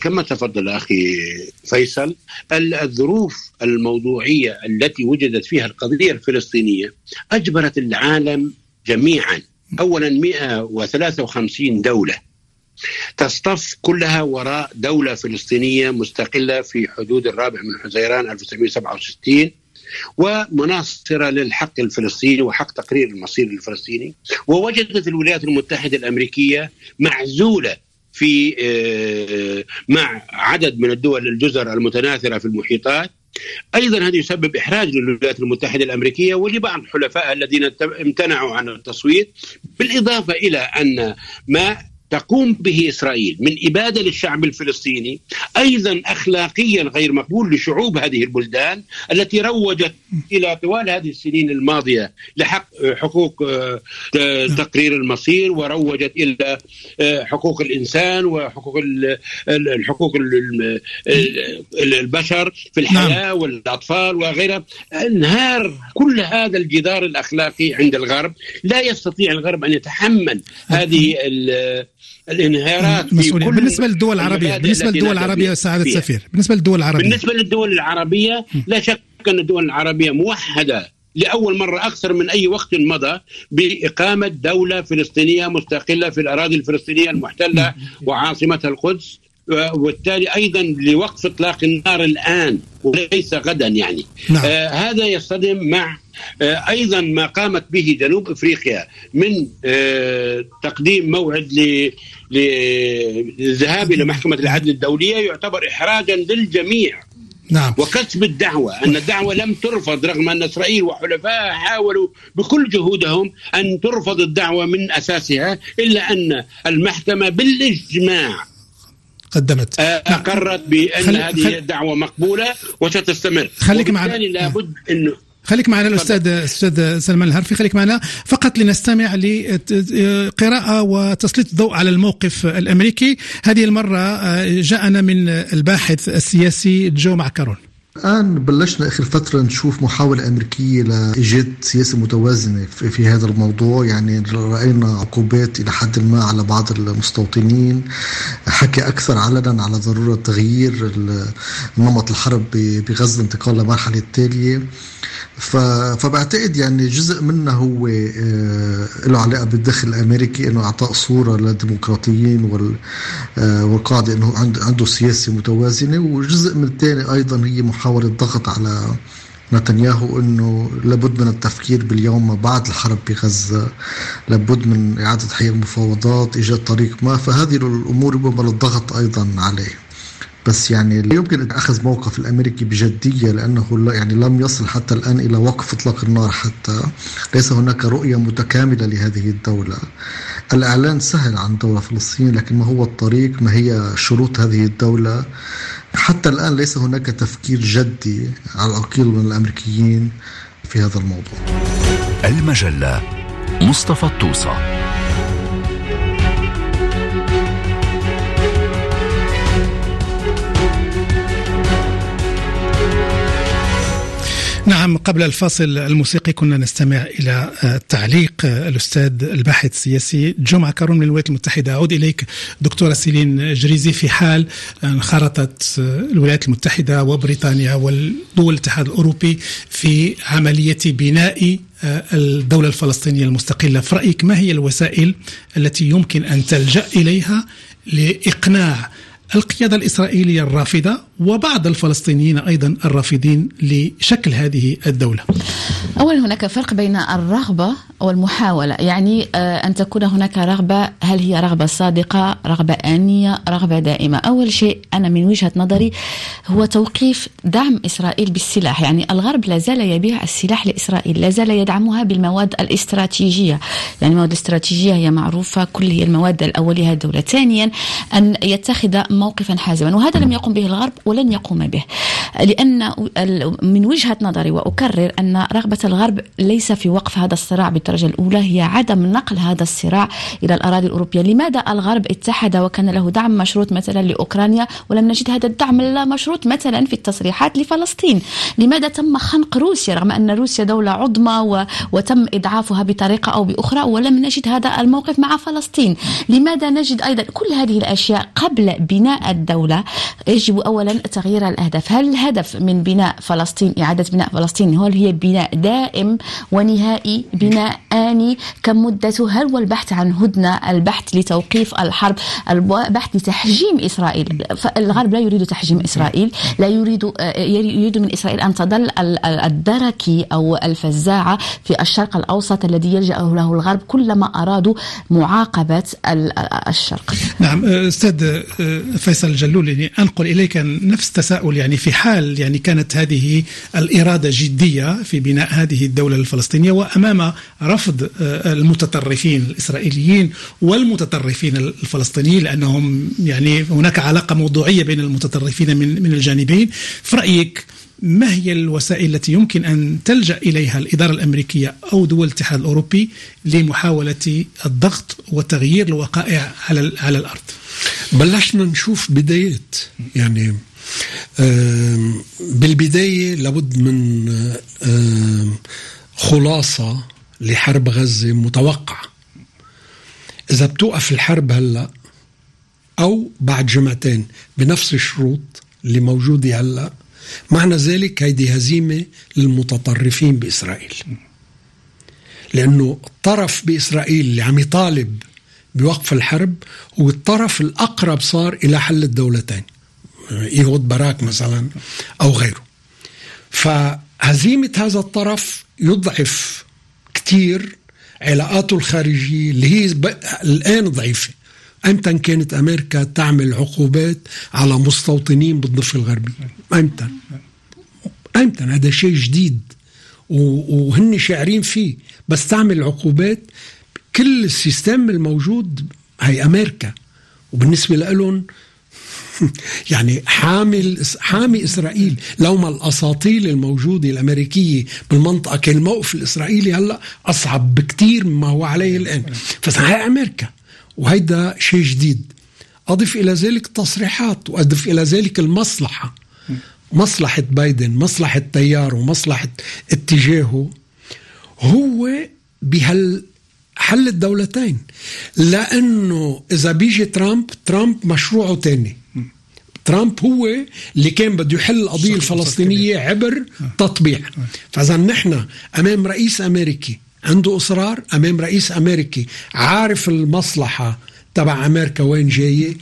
كما تفضل أخي فيصل الظروف الموضوعية التي وجدت فيها القضية الفلسطينية أجبرت العالم جميعا. اولا 153 دولة تصطف كلها وراء دولة فلسطينية مستقلة في حدود الرابع من حزيران 1967 ومناصرة للحق الفلسطيني وحق تقرير المصير الفلسطيني ووجدت الولايات المتحدة الأمريكية معزولة في آه، مع عدد من الدول الجزر المتناثرة في المحيطات. أيضا هذا يسبب إحراج للولايات المتحدة الأمريكية ولبعض حلفائها الذين امتنعوا عن التصويت بالإضافة إلى أن ما تقوم به إسرائيل من إبادة للشعب الفلسطيني أيضا اخلاقيا غير مقبول لشعوب هذه البلدان التي روجت إلى طوال هذه السنين الماضية لحق حقوق آه، تقرير المصير وروجت إلى آه، حقوق الإنسان وحقوق الحقوق البشر في الحياة نعم. والأطفال وغيرها. انهار كل هذا الجدار الأخلاقي عند الغرب. لا يستطيع الغرب أن يتحمل هذه الانهيارات المسؤولية بالنسبة للدول العربية بالنسبة للدول العربية سعادة السفير بالنسبة للدول العربية. بالنسبة للدول العربية لا شك أن الدول العربية موحدة لأول مرة أكثر من أي وقت مضى بإقامة دولة فلسطينية مستقلة في الأراضي الفلسطينية المحتلة وعاصمتها القدس. وبالتالي أيضا لوقف إطلاق النار الآن وليس غدا يعني نعم. آه هذا يصطدم مع آه أيضا ما قامت به جنوب إفريقيا من آه تقديم موعد للذهاب إلى محكمة العدل الدولية يعتبر احراجا للجميع نعم. وكسب الدعوة أن الدعوة لم ترفض رغم أن إسرائيل وحلفائها حاولوا بكل جهودهم أن ترفض الدعوة من أساسها إلا أن المحكمة بالإجماع قدمت. نعم. أقرت بأن خل... هذه خل... الدعوة مقبولة وستستمر. خليك معنا. لابد أنه خليك معنا الاستاذ أستاذ سلمان الهرفي خليك معنا. فقط لنستمع لقراءة وتسليط الضوء على الموقف الأمريكي. هذه المرة آه، جاءنا من الباحث السياسي جو معكرون. الآن بلشنا آخر فترة نشوف محاولة أمريكية لإيجاد سياسة متوازنة في, هذا الموضوع. يعني رأينا عقوبات إلى حد ما على بعض المستوطنين. حكي أكثر علنا على ضرورة تغيير نمط الحرب بغزة انتقال لمرحلة تالية فبعتقد يعني جزء منه هو آه، له علاقة بالدخل الأمريكي إنه اعطاء صورة للديمقراطيين آه، والقاعدة إنه عنده سياسة متوازنة. وجزء من الثاني أيضا هي محاولة ضغط على نتنياهو إنه لابد من التفكير باليوم ما بعد الحرب بغزه لابد من إعادة حياه المفاوضات إيجاد طريق ما فهذه الأمور ربما الضغط أيضا عليه. بس يعني لا يمكن أخذ موقف الأمريكي بجدية لأنه يعني لم يصل حتى الآن إلى وقف إطلاق النار حتى ليس هناك رؤية متكاملة لهذه الدولة. الإعلان سهل عن دولة فلسطين لكن ما هو الطريق؟ ما هي شروط هذه الدولة؟ حتى الآن ليس هناك تفكير جدي على الاقل من الأمريكيين في هذا الموضوع. المجلة مصطفى الطوسة نعم قبل الفاصل الموسيقي كنا نستمع إلى آه، تعليق آه، الأستاذ الباحث السياسي جمعة كارون من الولايات المتحدة. أعود إليك دكتورة سيلين جريزي في حال انخرطت آه، الولايات المتحدة وبريطانيا والدول الاتحاد الأوروبي في عملية بناء الدولة الفلسطينية المستقلة. في رأيك ما هي الوسائل التي يمكن أن تلجأ إليها لإقناع القيادة الإسرائيلية الرافضة وبعض الفلسطينيين أيضا الرافضين لشكل هذه الدولة. أولا هناك فرق بين الرغبة والمحاولة. يعني آه، أن تكون هناك رغبة. هل هي رغبة صادقة رغبة آنية رغبة دائمة؟ أول شيء أنا من وجهة نظري هو توقيف دعم إسرائيل بالسلاح. يعني الغرب لا زال يبيع السلاح لإسرائيل لا زال يدعمها بالمواد الاستراتيجية. يعني المواد الاستراتيجية هي معروفة كل هي المواد الأولية الدولة ثانيا أن يتخذ موقفا حازما. وهذا لم يقم به الغرب ولن يقوم به. لأن من وجهة نظري وأكرر أن رغبة الغرب ليس في وقف هذا الصراع بالدرجة الأولى هي عدم نقل هذا الصراع إلى الأراضي الأوروبية. لماذا الغرب اتحد وكان له دعم مشروط مثلا لأوكرانيا ولم نجد هذا الدعم المشروط مثلا في التصريحات لفلسطين؟ لماذا تم خنق روسيا رغم أن روسيا دولة عظمى وتم إضعافها بطريقة أو بأخرى ولم نجد هذا الموقف مع فلسطين؟ لماذا نجد أيضا كل هذه الأشياء قبل بناء الدولة؟ يجب أولا تغيير الأهداف. هل الهدف من بناء فلسطين إعادة بناء فلسطين هل هي بناء دائم ونهائي بناء آني كم مدته هل هو البحث عن هدنة البحث لتوقيف الحرب البحث لتحجيم إسرائيل؟ الغرب لا يريد تحجيم إسرائيل لا يريد يريد من إسرائيل أن تظل الدركي أو الفزاعة في الشرق الأوسط الذي يلجأ له الغرب كلما أرادوا معاقبة الشرق. نعم أستاذ فيصل الجلول يعني أنقل إليك نفس تساؤل يعني في حال يعني كانت هذه الإرادة جدية في بناء هذه الدولة الفلسطينية وأمام رفض آه، المتطرفين الإسرائيليين والمتطرفين الفلسطينيين لأنهم يعني هناك علاقة موضوعية بين المتطرفين من من الجانبين في رأيك ما هي الوسائل التي يمكن أن تلجأ إليها الإدارة الأمريكية أو دول الاتحاد الأوروبي لمحاولة الضغط وتغيير الوقائع على على الأرض؟ بلشنا نشوف بدايات يعني بالبداية لابد من خلاصة لحرب غزة متوقعة. إذا بتوقف الحرب هلأ أو بعد جمعتين بنفس الشروط اللي موجودة هلأ معنى ذلك هيدي هزيمة للمتطرفين بإسرائيل. لأنه الطرف بإسرائيل اللي عم يطالب بوقف الحرب هو الطرف الأقرب صار إلى حل الدولتين. إيهود باراك مثلا أو غيره. فهزيمة هذا الطرف يضعف كتير علاقاته الخارجية اللي هي الآن ضعيفة. أمتى كانت أمريكا تعمل عقوبات على مستوطنين بالضفة الغربية. أمتى أمتى هذا شيء جديد. وهن شاعرين فيه. بس تعمل عقوبات. كل السيستم الموجود هي أمريكا. وبالنسبة لهم يعني حامل حامي إسرائيل لو ما الأساطيل الموجوده الامريكيه بالمنطقة كان الموقف الإسرائيلي هلأ أصعب بكثير مما هو عليه الآن. فهي أمريكا وهيدا شيء جديد. أضف إلى ذلك التصريحات وأضف إلى ذلك المصلحة. مصلحة بايدن مصلحة تياره مصلحة اتجاهه. هو بهال حل الدولتين. لأنه إذا بيجي ترامب ترامب مشروعه تاني. ترامب هو اللي كان بده يحل القضية الفلسطينية عبر تطبيع. فإذا نحن أمام رئيس أمريكي عنده إصرار أمام رئيس أمريكي عارف المصلحة تبع أمريكا وين جاية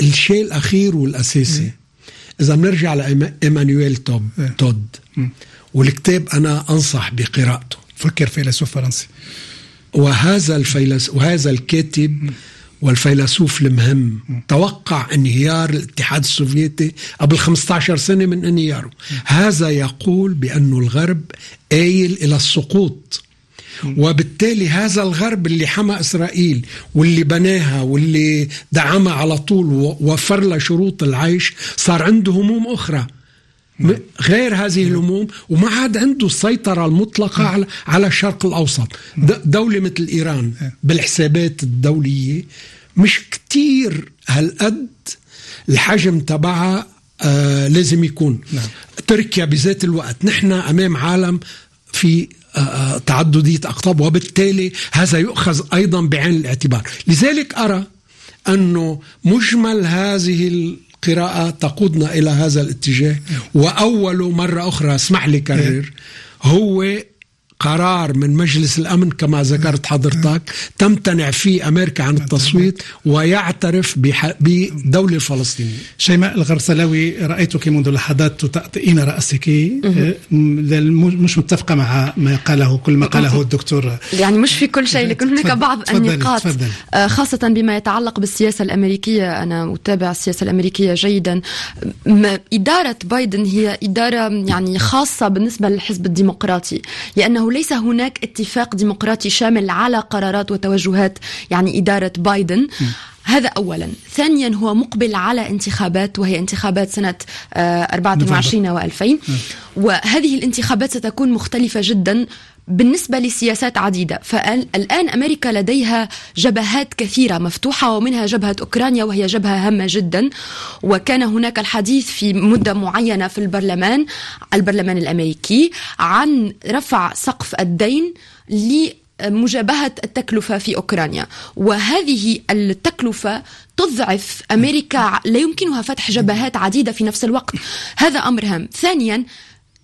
الشيء الأخير والأساسي. إذا بنرجع لإيمانويل توب تود والكتاب أنا أنصح بقراءته. فكر فيلسوف فرنسي. وهذا الفيلسوف وهذا الكاتب والفيلسوف المهم توقع انهيار الاتحاد السوفيتي قبل 15 سنة من انهياره. هذا يقول بأن الغرب آيل إلى السقوط. وبالتالي هذا الغرب اللي حمى إسرائيل واللي بناها واللي دعمها على طول ووفر لها شروط العيش صار عنده هموم أخرى. غير هذه الهموم وما عاد عنده السيطرة المطلقة على على الشرق الأوسط. دولة مثل إيران بالحسابات الدولية مش كتير هالقد الحجم تبعها آه لازم يكون. نعم. تركيا بذات الوقت. نحن أمام عالم في آه, آه، تعددية أقطاب وبالتالي هذا يؤخذ أيضا بعين الاعتبار. لذلك أرى أنه مجمل هذه قراءة تقودنا إلى هذا الاتجاه. وأول مرة أخرى اسمح لي كرر هو قرار من مجلس الأمن كما ذكرت حضرتك تمتنع فيه أمريكا عن التصويت ويعترف بدولة الفلسطينيه. شيماء الغرسلاوي رأيتك منذ لحظات تطئين رأسك مش متفقة مع ما قاله كل ما قاله الدكتور. يعني مش في كل شيء لكن هناك بعض النقاط. آه، خاصة بما يتعلق بالسياسة الأمريكية أنا أتابع السياسة الأمريكية جيدا. إدارة بايدن هي إدارة يعني خاصة بالنسبة للحزب الديمقراطي لأنه ليس هناك اتفاق ديمقراطي شامل على قرارات وتوجهات يعني إدارة بايدن. م. هذا اولا. ثانيا هو مقبل على انتخابات وهي انتخابات سنة 24 و2000 وهذه الانتخابات ستكون مختلفة جدا بالنسبة لسياسات عديدة فالآن أمريكا لديها جبهات كثيرة مفتوحة ومنها جبهة أوكرانيا وهي جبهة هامة جدا. وكان هناك الحديث في مدة معينة في البرلمان البرلمان الأمريكي عن رفع سقف الدين مجابهة التكلفة في أوكرانيا. وهذه التكلفة تضعف أمريكا لا يمكنها فتح جبهات عديدة في نفس الوقت. هذا أمر هام. ثانيا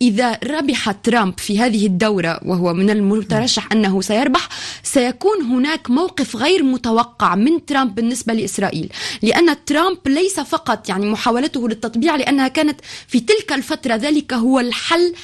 إذا ربح ترامب في هذه الدورة وهو من المترشح أنه سيربح سيكون هناك موقف غير متوقع من ترامب بالنسبة لإسرائيل. لأن ترامب ليس فقط يعني محاولته للتطبيع لأنها كانت في تلك الفترة ذلك هو الحل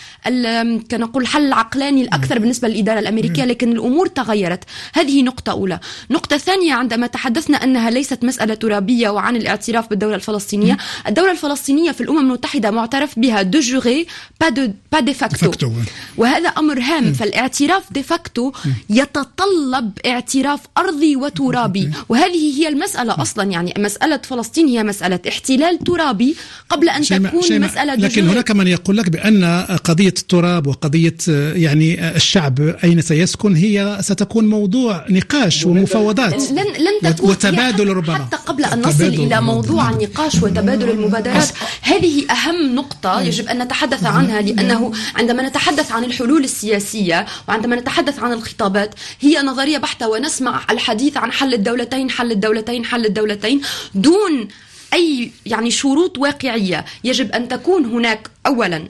كنقول الحل العقلاني الأكثر بالنسبة للإدارة الأمريكية لكن الأمور تغيرت. هذه نقطة أولى. نقطة ثانية عندما تحدثنا أنها ليست مسألة ترابية وعن الاعتراف بالدولة الفلسطينية الدولة الفلسطينية في الأمم المتحدة معترف بها de jure pas de pas de facto وهذا أمر هام فالاعتراف de facto يتطلب اعتراف ارضي وترابي وهذه هي المساله أصلا يعني مساله فلسطين هي مساله احتلال ترابي قبل ان شيما تكون شيما مساله لكن هناك من يقول لك بان قضيه التراب وقضيه يعني الشعب اين سيسكن هي ستكون موضوع نقاش ومفاوضات لن لن تكون وتبادل ربما حتى قبل ان نصل إلى موضوع النقاش وتبادل المبادرات هذه اهم نقطه يجب ان نتحدث عنها لأنه عندما نتحدث عن الحلول السياسية وعندما نتحدث عن الخطابات هي نظرية بحتة ونسمع الحديث عن حل الدولتين حل الدولتين حل الدولتين دون أي يعني شروط واقعية. يجب أن تكون هناك اولا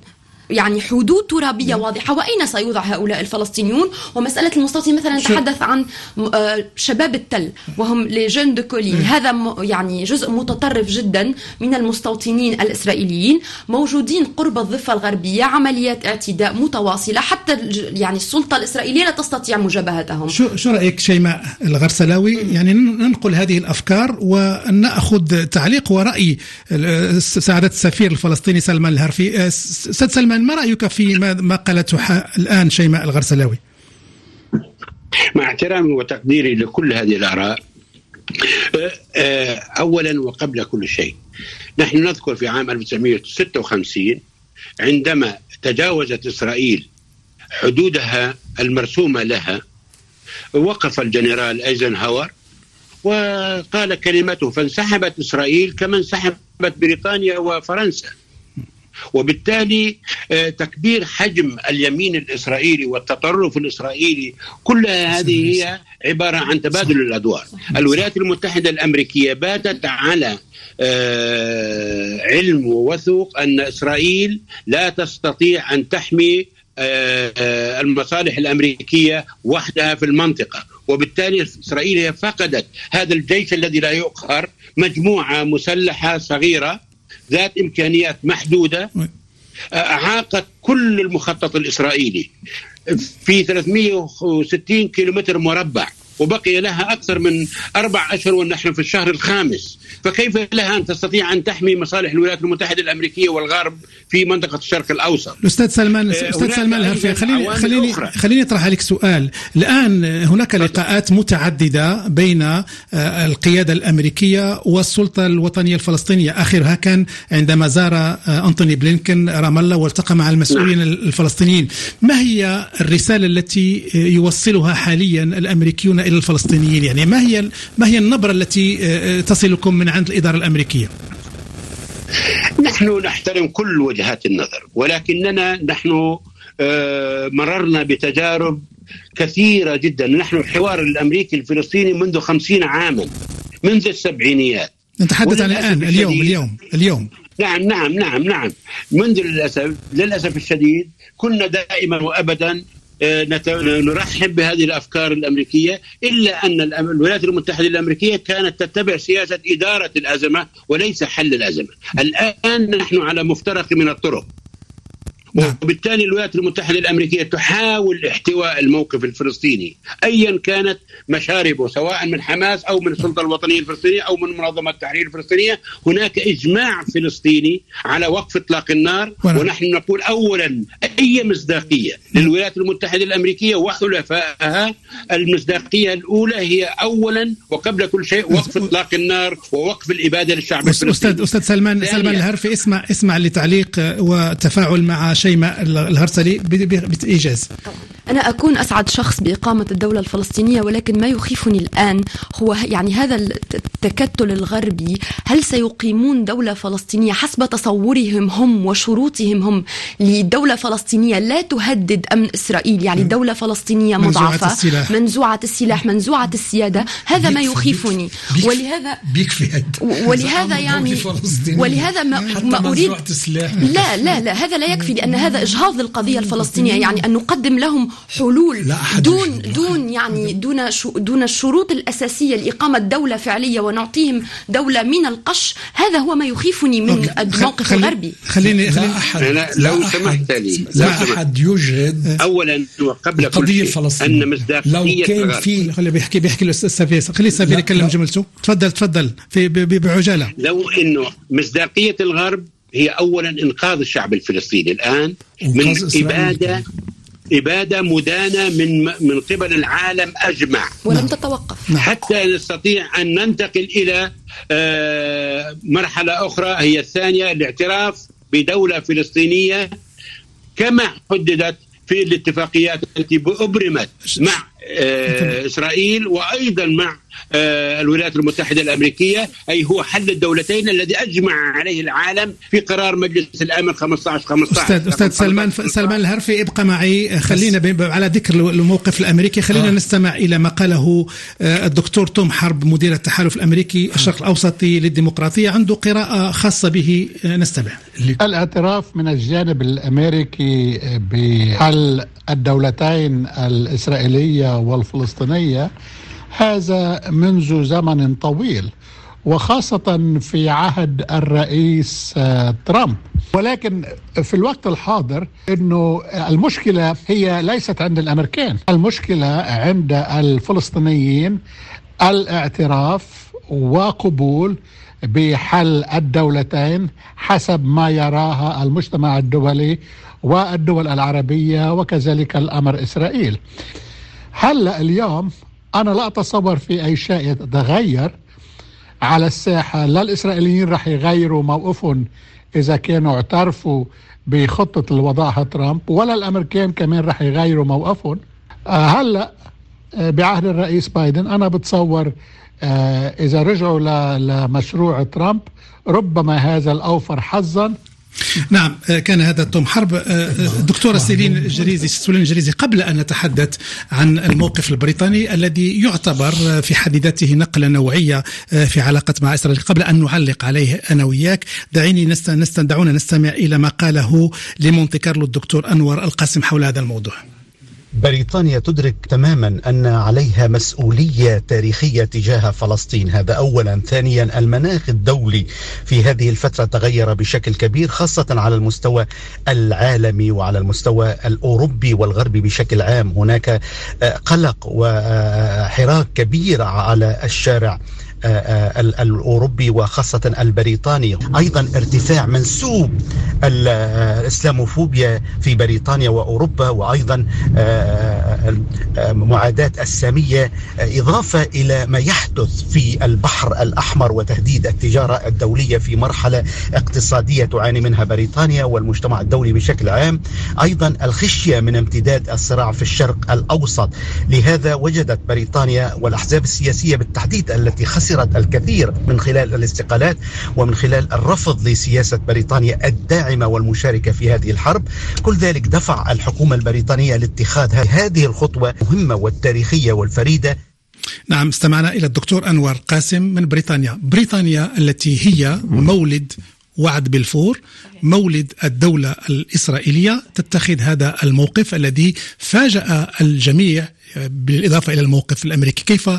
يعني حدود ترابية واضحة. وأين سيوضع هؤلاء الفلسطينيون؟ ومسألة المستوطنين مثلا نتحدث عن آه، شباب التل. وهم les jeunes des collines هذا يعني جزء متطرف جدا من المستوطنين الإسرائيليين موجودين قرب الضفة الغربية عمليات اعتداء متواصلة. حتى يعني السلطة الإسرائيلية لا تستطيع مجابهتهم. شو شو رأيك شيماء الغرسلاوي؟ يعني ننقل هذه الأفكار ونأخذ تعليق ورأي سعادة السفير الفلسطيني سلمان الهرفي. سيد سلمان ما رأيك في ما قالته الآن شيماء الغرسلاوي. مع احترامي وتقديري لكل هذه الآراء أه، أه، أولا وقبل كل شيء نحن نذكر في عام 1956 عندما تجاوزت إسرائيل حدودها المرسومة لها وقف الجنرال إيزنهاور وقال كلمته فانسحبت إسرائيل كما انسحبت بريطانيا وفرنسا. وبالتالي آه، تكبير حجم اليمين الإسرائيلي والتطرف الإسرائيلي كل هذه هي عبارة عن تبادل الأدوار. الولايات المتحدة الأمريكية باتت على آه، علم ووثوق أن إسرائيل لا تستطيع أن تحمي آه، المصالح الأمريكية وحدها في المنطقة. وبالتالي إسرائيل هي فقدت هذا الجيش الذي لا يؤخر مجموعة مسلحة صغيرة ذات إمكانيات محدودة أعاقت كل المخطط الإسرائيلي. في 360 كيلومتر مربع. وبقي لها أكثر من أربع أشهر ونحن في الشهر الخامس. فكيف لها أن تستطيع أن تحمي مصالح الولايات المتحدة الأمريكية والغرب في منطقة الشرق الأوسط؟ الأستاذ سلمان آه، أستاذ سلمان الهرفي خليني خليني أخرى. خليني أطرح عليك سؤال. الآن هناك لقاءات متعددة بين آه، القيادة الأمريكية والسلطة الوطنية الفلسطينية. آخرها كان عندما زار آه، أنتوني بلينكن رام الله والتقى مع المسؤولين نعم. الفلسطينيين. ما هي الرسالة التي يوصلها حاليا الأمريكيون إلى الفلسطينيين يعني. ما هي ما هي النبرة التي آه، تصلكم من عند الإدارة الأمريكية؟ نحن نحترم كل وجهات النظر ولكننا نحن آه، مررنا بتجارب كثيرة جدا. نحن الحوار الأمريكي الفلسطيني منذ خمسين عاما منذ السبعينيات. نتحدث عن الآن اليوم اليوم اليوم. نعم نعم نعم نعم. منذ للأسف للأسف الشديد كنا دائما آه، نت- نرحب بهذه الأفكار الأمريكية إلا أن الولايات المتحدة الأمريكية كانت تتبع سياسة إدارة الأزمة وليس حل الأزمة. الآن نحن على مفترق من الطرق. نعم. وبالتالي الولايات المتحدة الأمريكية تحاول احتواء الموقف الفلسطيني ايا كانت مشاربه سواء من حماس أو من السلطة الوطنية الفلسطينية أو من منظمة التحرير الفلسطينية هناك إجماع فلسطيني على وقف إطلاق النار ونعم. ونحن نقول اولا أي مصداقية للولايات المتحدة الأمريكية وحلفائها المصداقية الأولى هي اولا وقبل كل شيء وقف إطلاق النار ووقف الإبادة للشعب أس- الفلسطيني أستاذ أستاذ سلمان. سلمان الهرفي اسمع اسمع لتعليق وتفاعل مع شيماء الهرسلي بايجاز أنا أكون أسعد شخص بإقامة الدولة الفلسطينية ولكن ما يخيفني الآن هو يعني هذا التكتل الغربي. هل سيقيمون دولة فلسطينية حسب تصورهم هم وشروطهم هم لدولة فلسطينية لا تهدد أمن إسرائيل؟ يعني دولة فلسطينية منزوعة مضعفة السلاح. منزوعة السلاح منزوعة السيادة. هذا ما يخيفني. ولهذا بيكفي ولهذا يعني. ولهذا ما, ما أريد لا لا لا هذا لا يكفي لأن هذا إجهاض للقضية الفلسطينية. يعني أن نقدم لهم حلول لا أحد دون. دون يعني دون شو دون الشروط الأساسية لإقامة دولة فعلية ونعطيهم دولة من القش. هذا هو ما يخيفني من. الموقف خلي- الغربي. خليني لا خليني أحد أنا لو لا أحد- سمحت لي، لا لو. أحد يجهد اولا وقبل شيء الفلسطينية أن لو مصداقيه كان الغرب. في خلي بيحكي بيحكي الأستاذ سفير. خلي سفير يكلم. جملته تفضل تفضل. في بعجالة. لو إنه مصداقية الغرب هي اولا إنقاذ الشعب الفلسطيني. الآن من إبادة كمان. اباده مدانة من من قبل العالم أجمع ولم تتوقف نعم. حتى نستطيع أن ننتقل إلى آه، مرحلة أخرى هي الثانية الاعتراف بدولة فلسطينية كما حددت في الاتفاقيات التي ابرمت مع آه، إسرائيل وأيضا مع آه، الولايات المتحدة الأمريكية أي هو حل الدولتين الذي أجمع عليه العالم في قرار مجلس الأمن 15 15 أستاذ أستاذ سلمان سلمان الهرفي ابقى معي. خلينا ب- على ذكر الموقف الأمريكي. خلينا آه. نستمع إلى ما قاله آه، الدكتور توم حرب مدير التحالف الأمريكي الشرق الأوسطي للديمقراطية عنده قراءة خاصة به. آه، نستمع. الاعتراف من الجانب الأمريكي بحل الدولتين الإسرائيلية والفلسطينية هذا منذ زمن طويل وخاصة في عهد الرئيس آه، ترامب ولكن في الوقت الحاضر إنه المشكلة هي ليست عند الأمريكان المشكلة عند الفلسطينيين الاعتراف وقبول بحل الدولتين حسب ما يراها المجتمع الدولي والدول العربية وكذلك الأمر إسرائيل. هلأ اليوم أنا لا أتصور في أي شيء يتغير على الساحة، لا الإسرائيليين رح يغيروا موقفهم إذا كانوا اعترفوا بخطة اللي وضعها ترامب، ولا الأمريكان كمان رح يغيروا موقفهم. آه، هلأ آه، بعهد الرئيس بايدن أنا بتصور آه، إذا رجعوا لمشروع ترامب ربما هذا الأوفر حظا نعم كان هذا توم حرب. الدكتورة سيلين الجريزي سيلين الجريزي قبل أن نتحدث عن الموقف البريطاني الذي يعتبر في حد ذاته نقلة نوعية في علاقة مع إسرائيل. قبل أن نعلق عليه أنا وياك دعيني نست... دعونا نستمع إلى ما قاله لمونتي كارلو الدكتور أنور القاسم حول هذا الموضوع. بريطانيا تدرك تماما أن عليها مسؤولية تاريخية تجاه فلسطين. هذا اولا. ثانيا المناخ الدولي في هذه الفترة تغير بشكل كبير خاصة على المستوى العالمي وعلى المستوى الأوروبي والغربي بشكل عام. هناك قلق وحراك كبير على الشارع الأوروبي وخاصة البريطاني. أيضا ارتفاع منسوب الإسلاموفوبيا في بريطانيا وأوروبا وأيضا معاداة السامية إضافة إلى ما يحدث في البحر الأحمر وتهديد التجارة الدولية في مرحلة اقتصادية تعاني منها بريطانيا والمجتمع الدولي بشكل عام. أيضا الخشية من امتداد الصراع في الشرق الأوسط. لهذا وجدت بريطانيا والأحزاب السياسية بالتحديد التي خسرت الكثير من خلال الاستقالات ومن خلال الرفض لسياسة بريطانيا الداعمة والمشاركة في هذه الحرب. كل ذلك دفع الحكومة البريطانية لاتخاذ هذه الخطوة المهمة والتاريخية والفريدة. نعم استمعنا إلى الدكتور أنور قاسم من بريطانيا. بريطانيا التي هي مولد وعد بلفور مولد الدولة الإسرائيلية. تتخذ هذا الموقف الذي فاجأ الجميع بالإضافة إلى الموقف الأمريكي. كيف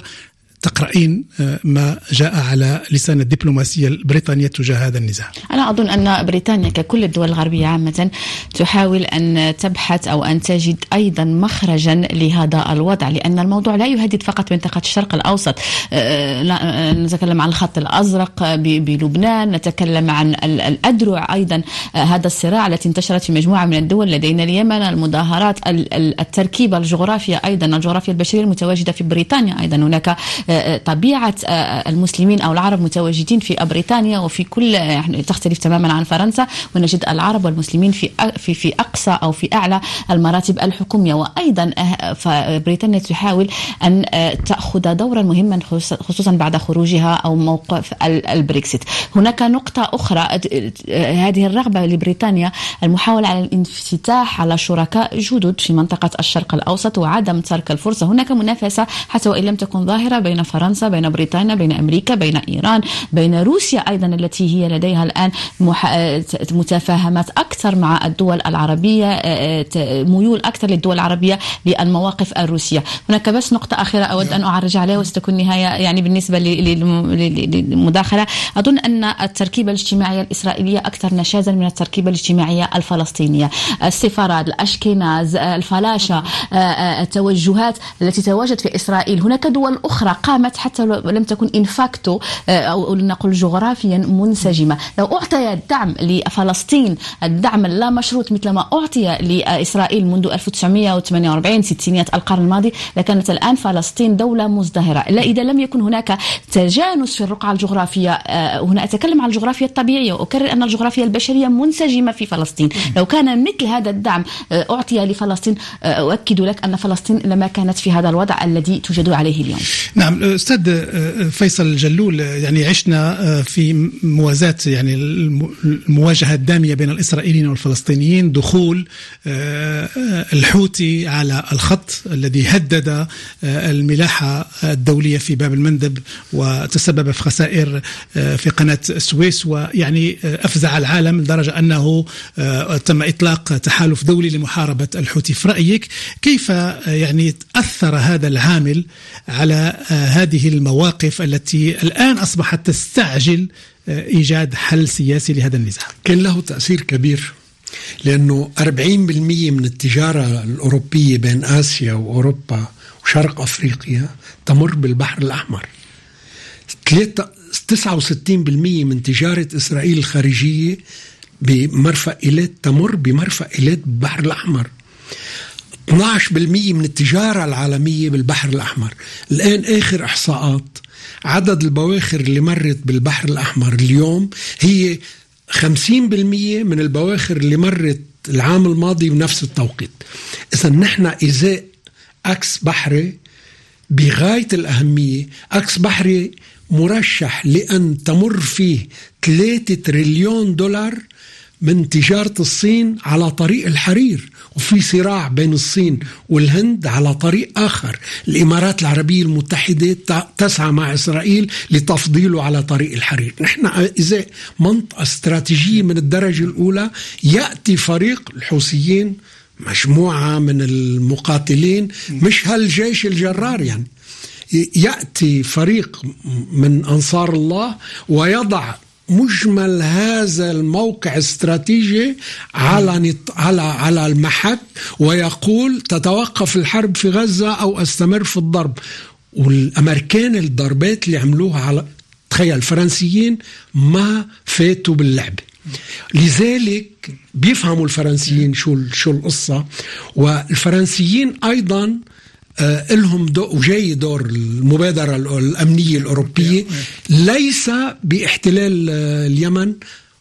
تقرأين ما جاء على لسان الدبلوماسية البريطانية تجاه هذا النزاع. أنا أظن أن بريطانيا ككل الدول الغربية عامة تحاول أن تبحث أو أن تجد أيضا مخرجا لهذا الوضع لأن الموضوع لا يهدد فقط منطقة الشرق الأوسط. نتكلم عن الخط الأزرق بلبنان نتكلم عن الأدرع أيضا. هذا الصراع التي انتشرت في مجموعة من الدول لدينا اليمن المظاهرات التركيبة الجغرافيا أيضا الجغرافيا البشرية المتواجدة في بريطانيا أيضا. هناك طبيعة المسلمين أو العرب متواجدين في بريطانيا وفي كل تختلف تماما عن فرنسا ونجد العرب والمسلمين في في في أقصى أو في أعلى المراتب الحكومية. وأيضا بريطانيا تحاول أن تأخذ دورا مهما خصوصا بعد خروجها أو موقف البريكسيت. هناك نقطة أخرى هذه الرغبة لبريطانيا المحاولة على الانفتاح على شركاء جدد في منطقة الشرق الأوسط وعدم ترك الفرصة. هناك منافسة حتى وإن لم تكن ظاهرة بين فرنسا بين بريطانيا بين أمريكا بين إيران بين روسيا أيضا التي هي لديها الآن متفاهمات أكثر مع الدول العربية ميول أكثر للدول العربية للمواقف الروسية. هناك بس نقطة أخيرة أود أن أعرج عليها وستكون نهاية يعني بالنسبة للمداخلة. أظن أن التركيبة الاجتماعية الإسرائيلية أكثر نشازا من التركيبة الاجتماعية الفلسطينية. السفارات الأشكناز الفلاشة التوجهات التي تواجد في إسرائيل. هناك دول أخرى قامت حتى لم تكن إنفاكتو أو لنقل جغرافيا منسجمة. لو أعطي الدعم لفلسطين الدعم اللا مشروط مثل ما أعطي لإسرائيل منذ 1948 ستينيات القرن الماضي لكانت الآن فلسطين دولة مزدهرة. لا إذا لم يكن هناك تجانس في الرقعة الجغرافية هنا أتكلم عن الجغرافيا الطبيعية وأكرر أن الجغرافيا البشرية منسجمة في فلسطين. لو كان مثل هذا الدعم أعطي لفلسطين أؤكد لك أن فلسطين لما كانت في هذا الوضع الذي توجد عليه اليوم. نعم أستاذ فيصل الجلول يعني عشنا في موازاة يعني المواجهة الدامية بين الإسرائيليين والفلسطينيين دخول الحوثي على الخط الذي هدد الملاحة الدولية في باب المندب وتسبب في خسائر في قناة السويس ويعني أفزع العالم لدرجة أنه تم إطلاق تحالف دولي لمحاربة الحوثي. في رأيك كيف يعني أثر هذا العامل على هذه المواقف التي الآن أصبحت تستعجل إيجاد حل سياسي لهذا النزاع. كان له تأثير كبير لأنه 40% من التجارة الأوروبية بين آسيا وأوروبا وشرق أفريقيا تمر بالبحر الأحمر. 69% من تجارة إسرائيل الخارجية بمرفأ إيلات تمر بمرفأ إيلات بالبحر الأحمر. 12% من التجارة العالمية بالبحر الأحمر. الآن آخر إحصاءات عدد البواخر اللي مرت بالبحر الأحمر اليوم هي 50% من البواخر اللي مرت العام الماضي بنفس التوقيت. إذا نحن إزاء أكس بحري بغاية الأهمية أكس بحري مرشح لأن تمر فيه 3 تريليون دولار من تجارة الصين على طريق الحرير وفي صراع بين الصين والهند على طريق آخر. الإمارات العربية المتحدة تسعى مع إسرائيل لتفضيله على طريق الحرير. نحن إذا منطقة استراتيجية من الدرجة الأولى يأتي فريق الحوثيين مجموعة من المقاتلين مش هالجيش الجرار يعني. يأتي فريق من أنصار الله ويضع مجمل هذا الموقع استراتيجي على على على المحك ويقول تتوقف الحرب في غزة أو أستمر في الضرب. والأمريكان الضربات اللي عملوها على تخيل الفرنسيين ما فاتوا باللعبه لذلك بيفهموا الفرنسيين شو شو القصة. والفرنسيين أيضا لهم دو وجاي دور المبادرة الأمنية الأوروبية. ليس باحتلال آه اليمن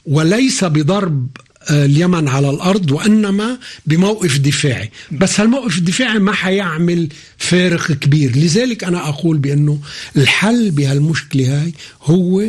وليس بضرب آه اليمن على الأرض وإنما بموقف دفاعي. بس هالموقف الدفاعي ما حيعمل فارق كبير. لذلك أنا أقول بأنه الحل بهالمشكلة هاي هو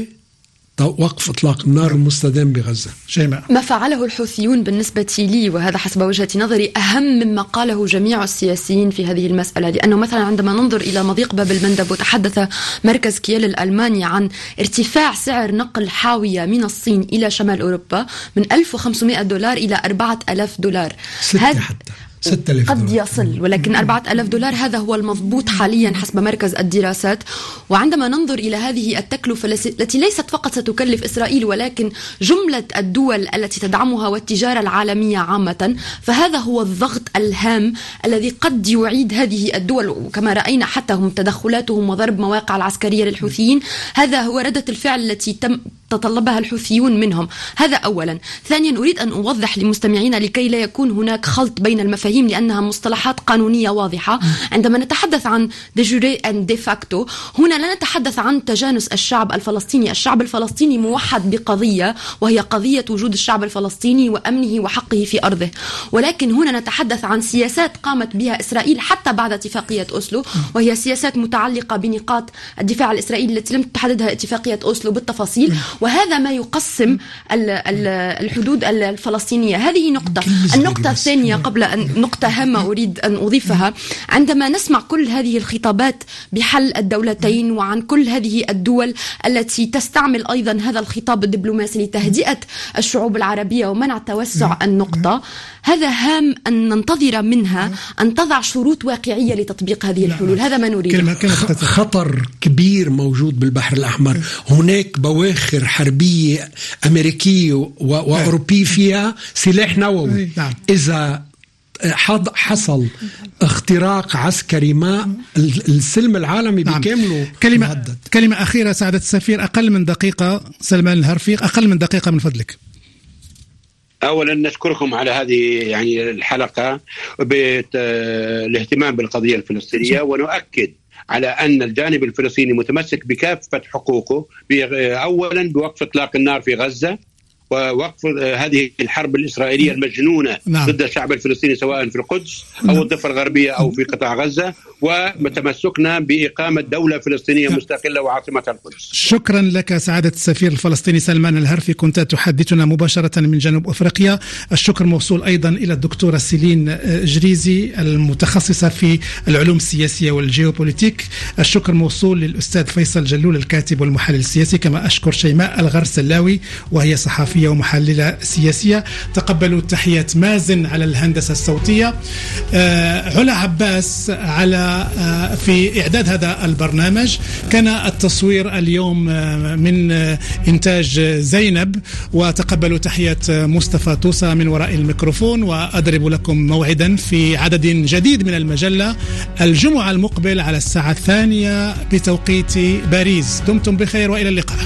وقف إطلاق النار المستدام بغزة. شيماء ما فعله الحوثيون بالنسبة لي وهذا حسب وجهة نظري أهم مما قاله جميع السياسيين في هذه المسألة. لأنه مثلا عندما ننظر إلى مضيق باب المندب وتحدث مركز كيال الألماني عن ارتفاع سعر نقل حاوية من الصين إلى شمال أوروبا من 1500 دولار إلى 4000 دولار. هذا حتى. 6000 قد يصل ولكن 4000 دولار هذا هو المضبوط حاليا حسب مركز الدراسات. وعندما ننظر إلى هذه التكلفة التي ليست فقط ستكلف إسرائيل ولكن جملة الدول التي تدعمها والتجارة العالمية عامة فهذا هو الضغط الهام الذي قد يعيد هذه الدول. وكما رأينا حتى هم تدخلاتهم وضرب مواقع العسكرية للحوثيين هذا هو ردة الفعل التي تم تطلبها الحوثيون منهم. هذا أولا. ثانيا أريد أن أوضح لمستمعينا لكي لا يكون هناك خلط بين المفاهيم لأنها مصطلحات قانونية واضحة. عندما نتحدث عن de jure and de facto هنا لا نتحدث عن تجانس الشعب الفلسطيني. الشعب الفلسطيني موحد بقضية وهي قضية وجود الشعب الفلسطيني وأمنه وحقه في أرضه. ولكن هنا نتحدث عن سياسات قامت بها إسرائيل حتى بعد اتفاقية أوسلو وهي سياسات متعلقة بنقاط الدفاع الإسرائيلي التي لم تحددها اتفاقية أوسلو بالتفاصيل وهذا ما يقسم الحدود الفلسطينية. هذه نقطة. النقطة الثانية قبل أن نقطة هامة أريد أن أضيفها. عندما نسمع كل هذه الخطابات بحل الدولتين وعن كل هذه الدول التي تستعمل أيضا هذا الخطاب الدبلوماسي لتهدئة الشعوب العربية ومنع توسع النقطة هذا هام أن ننتظر منها أن تضع شروط واقعية لتطبيق هذه الحلول. هذا ما نريد. خطر كبير موجود بالبحر الأحمر. هناك بواخر حربية أمريكية وأوروبية فيها سلاح نووي. نعم. إذا حصل اختراق عسكري ما السلم العالمي نعم. بكامله كلمة مهدد. كلمة أخيرة سعادة السفير أقل من دقيقة سلمان الهرفيق أقل من دقيقة من فضلك اولا نشكركم على هذه يعني الحلقة بالاهتمام بالقضية الفلسطينية ونؤكد على أن الجانب الفلسطيني متمسك بكافة حقوقه اولا بوقف إطلاق النار في غزة ووقف هذه الحرب الإسرائيلية المجنونة نعم. ضد الشعب الفلسطيني سواء في القدس أو نعم. الضفة الغربية أو في قطاع غزة وتمسكنا بإقامة دولة فلسطينية نعم. مستقلة وعاصمة القدس. شكرا لك سعادة السفير الفلسطيني سلمان الهرفي. كنت تحدثنا مباشرة من جنوب أفريقيا. الشكر موصول أيضا إلى الدكتورة سيلين جريزي المتخصصة في العلوم السياسية والجيوبوليتيك. الشكر موصول للأستاذ فيصل جلول الكاتب والمحلل السياسي. كما أشكر شيماء الغرسلاوي وهي صحفية ومحللة سياسية. تقبلوا تحية مازن على الهندسة الصوتية. علا عباس على في إعداد هذا البرنامج كان التصوير اليوم من إنتاج زينب وتقبلوا تحية مصطفى توسى من وراء الميكروفون وأضرب لكم موعدا في عدد جديد من المجلة. الجمعة المقبل على الساعة الثانية بتوقيت باريس. دمتم بخير وإلى اللقاء.